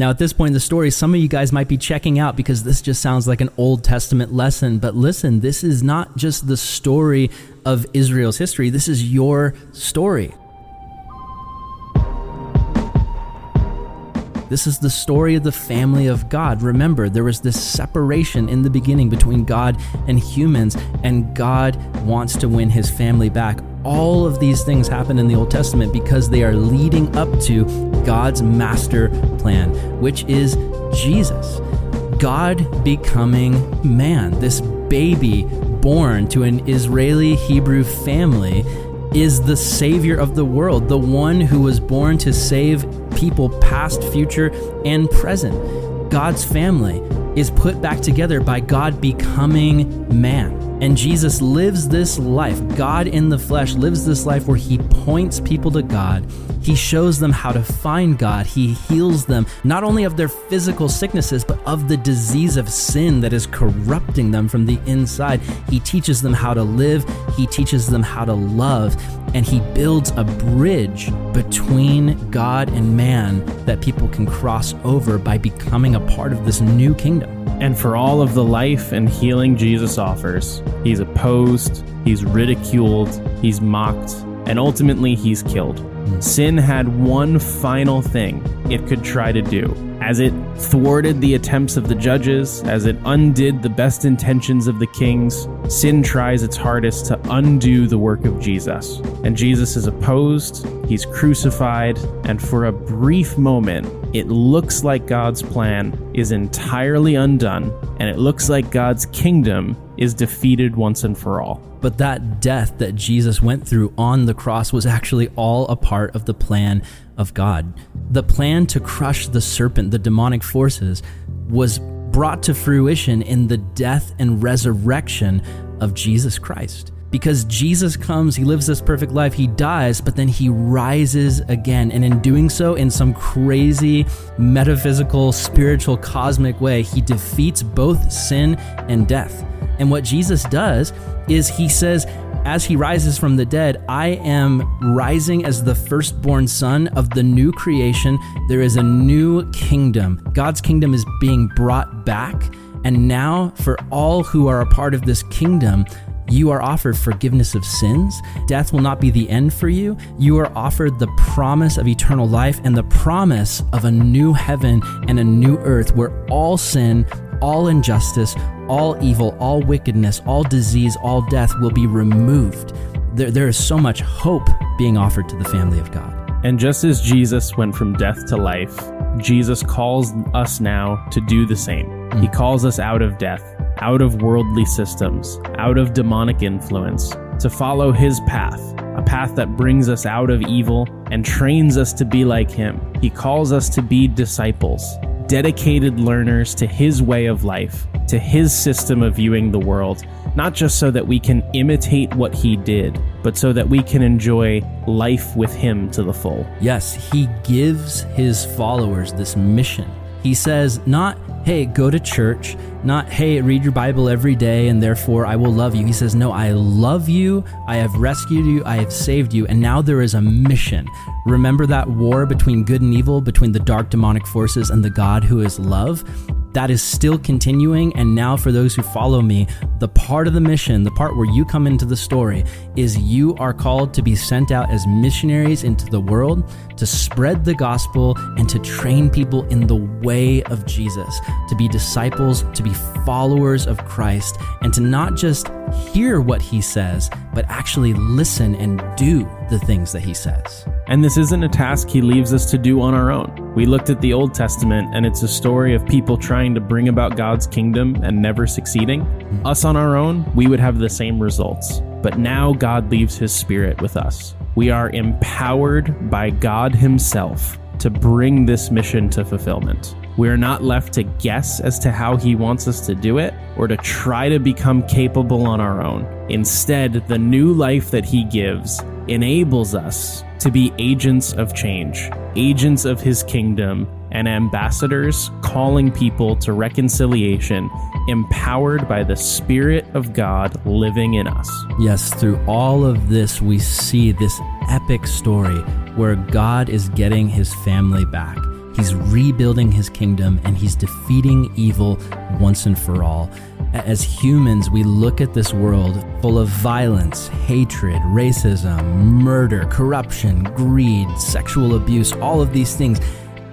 S2: Now, at this point in the story, some of you guys might be checking out because this just sounds like an Old Testament lesson. But listen, this is not just the story of Israel's history, this is your story. This is the story of the family of God. Remember, there was this separation in the beginning between God and humans, and God wants to win his family back. All of these things happen in the Old Testament because they are leading up to God's master plan, which is Jesus. God becoming man, this baby born to an Israeli Hebrew family, is the Savior of the world, the one who was born to save people past, future, and present. God's family is put back together by God becoming man. And Jesus lives this life. God in the flesh lives this life where he points people to God. He shows them how to find God. He heals them not only of their physical sicknesses, but of the disease of sin that is corrupting them from the inside. He teaches them how to live, he teaches them how to love, and he builds a bridge between God and man that people can cross over by becoming a part of this new kingdom.
S1: And for all of the life and healing Jesus offers, he's opposed, he's ridiculed, he's mocked, and ultimately he's killed. Sin had one final thing it could try to do. As it thwarted the attempts of the judges, as it undid the best intentions of the kings, sin tries its hardest to undo the work of Jesus. And Jesus is opposed, he's crucified, and for a brief moment, it looks like God's plan is entirely undone, and it looks like God's kingdom is defeated once and for all.
S2: But that death that Jesus went through on the cross was actually all a part of the plan of God. The plan to crush the serpent, the demonic forces, was brought to fruition in the death and resurrection of Jesus Christ. Because Jesus comes, he lives this perfect life, he dies, but then he rises again. And in doing so, in some crazy, metaphysical, spiritual, cosmic way, he defeats both sin and death. And what Jesus does is he says, as he rises from the dead, I am rising as the firstborn son of the new creation. There is a new kingdom. God's kingdom is being brought back. And now, for all who are a part of this kingdom, you are offered forgiveness of sins. Death will not be the end for you. You are offered the promise of eternal life and the promise of a new heaven and a new earth where all sin, all injustice, all evil, all wickedness, all disease, all death will be removed. There, there is so much hope being offered to the family of God.
S1: And just as Jesus went from death to life, Jesus calls us now to do the same. Mm. He calls us out of death, out of worldly systems, out of demonic influence, to follow his path, a path that brings us out of evil and trains us to be like him. He calls us to be disciples, dedicated learners to his way of life, to his system of viewing the world, not just so that we can imitate what he did, but so that we can enjoy life with him to the full.
S2: Yes, he gives his followers this mission. He says, not, hey, go to church, not, hey, read your Bible every day and therefore I will love you. He says, no, I love you, I have rescued you, I have saved you, and now there is a mission. Remember that war between good and evil, between the dark demonic forces and the God who is love? That is still continuing. And now, for those who follow me, the part of the mission, the part where you come into the story, is you are called to be sent out as missionaries into the world to spread the gospel and to train people in the way of Jesus, to be disciples, to be followers of Christ, and to not just hear what he says, but actually listen and do the things that he says.
S1: And this isn't a task he leaves us to do on our own. We looked at the Old Testament, and it's a story of people trying to bring about God's kingdom and never succeeding. Mm-hmm. Us on our own, we would have the same results. But now God leaves his spirit with us. We are empowered by God himself to bring this mission to fulfillment. We are not left to guess as to how he wants us to do it or to try to become capable on our own. Instead, the new life that he gives enables us to be agents of change, agents of his kingdom, and ambassadors calling people to reconciliation, empowered by the Spirit of God living in us.
S2: Yes, through all of this, we see this epic story where God is getting his family back. He's rebuilding his kingdom and he's defeating evil once and for all. As humans, we look at this world full of violence, hatred, racism, murder, corruption, greed, sexual abuse, all of these things.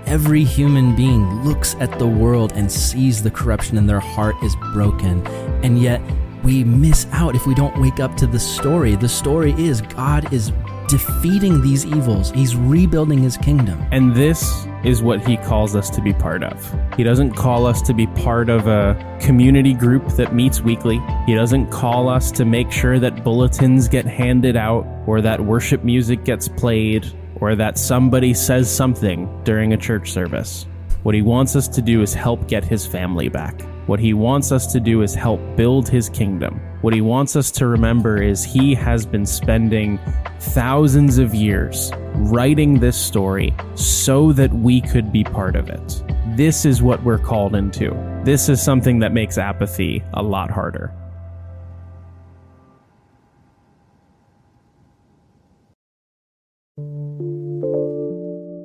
S2: Every human being looks at the world and sees the corruption and their heart is broken. And yet, we miss out if we don't wake up to the story. The story is God is defeating these evils. He's rebuilding his kingdom.
S1: And this is what he calls us to be part of. He doesn't call us to be part of a community group that meets weekly. He doesn't call us to make sure that bulletins get handed out or that worship music gets played or that somebody says something during a church service. What he wants us to do is help get his family back. What he wants us to do is help build his kingdom. What he wants us to remember is he has been spending thousands of years writing this story so that we could be part of it. This is what we're called into. This is something that makes apathy a lot harder.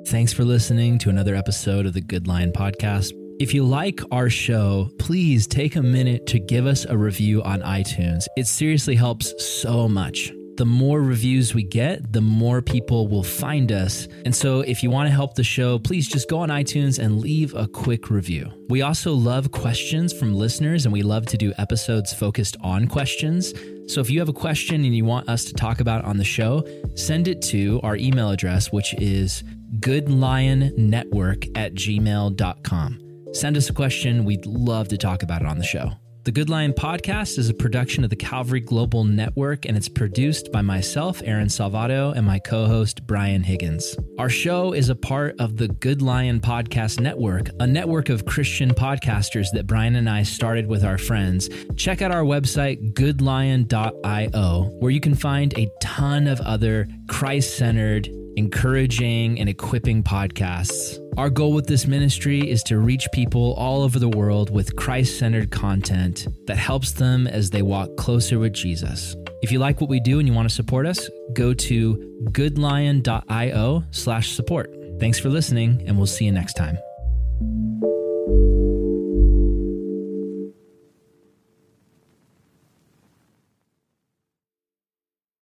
S2: Thanks for listening to another episode of the Good Lion Podcast. If you like our show, please take a minute to give us a review on iTunes. It seriously helps so much. The more reviews we get, the more people will find us. And so, if you want to help the show, please just go on iTunes and leave a quick review. We also love questions from listeners, and we love to do episodes focused on questions. So, if you have a question and you want us to talk about on the show, send it to our email address, which is goodlionnetwork at gmail.com. Send us a question. We'd love to talk about it on the show. The Good Lion podcast is a production of the Calvary Global Network, and it's produced by myself, Aaron Salvato, and my co host, Brian Higgins. Our show is a part of the Good Lion Podcast Network, a network of Christian podcasters that Brian and I started with our friends. Check out our website, goodlion.io, where you can find a ton of other Christ centered, encouraging, and equipping podcasts. Our goal with this ministry is to reach people all over the world with Christ centered content that helps them as they walk closer with Jesus. If you like what we do and you want to support us, go to goodlion.io slash support. Thanks for listening, and we'll see you next time.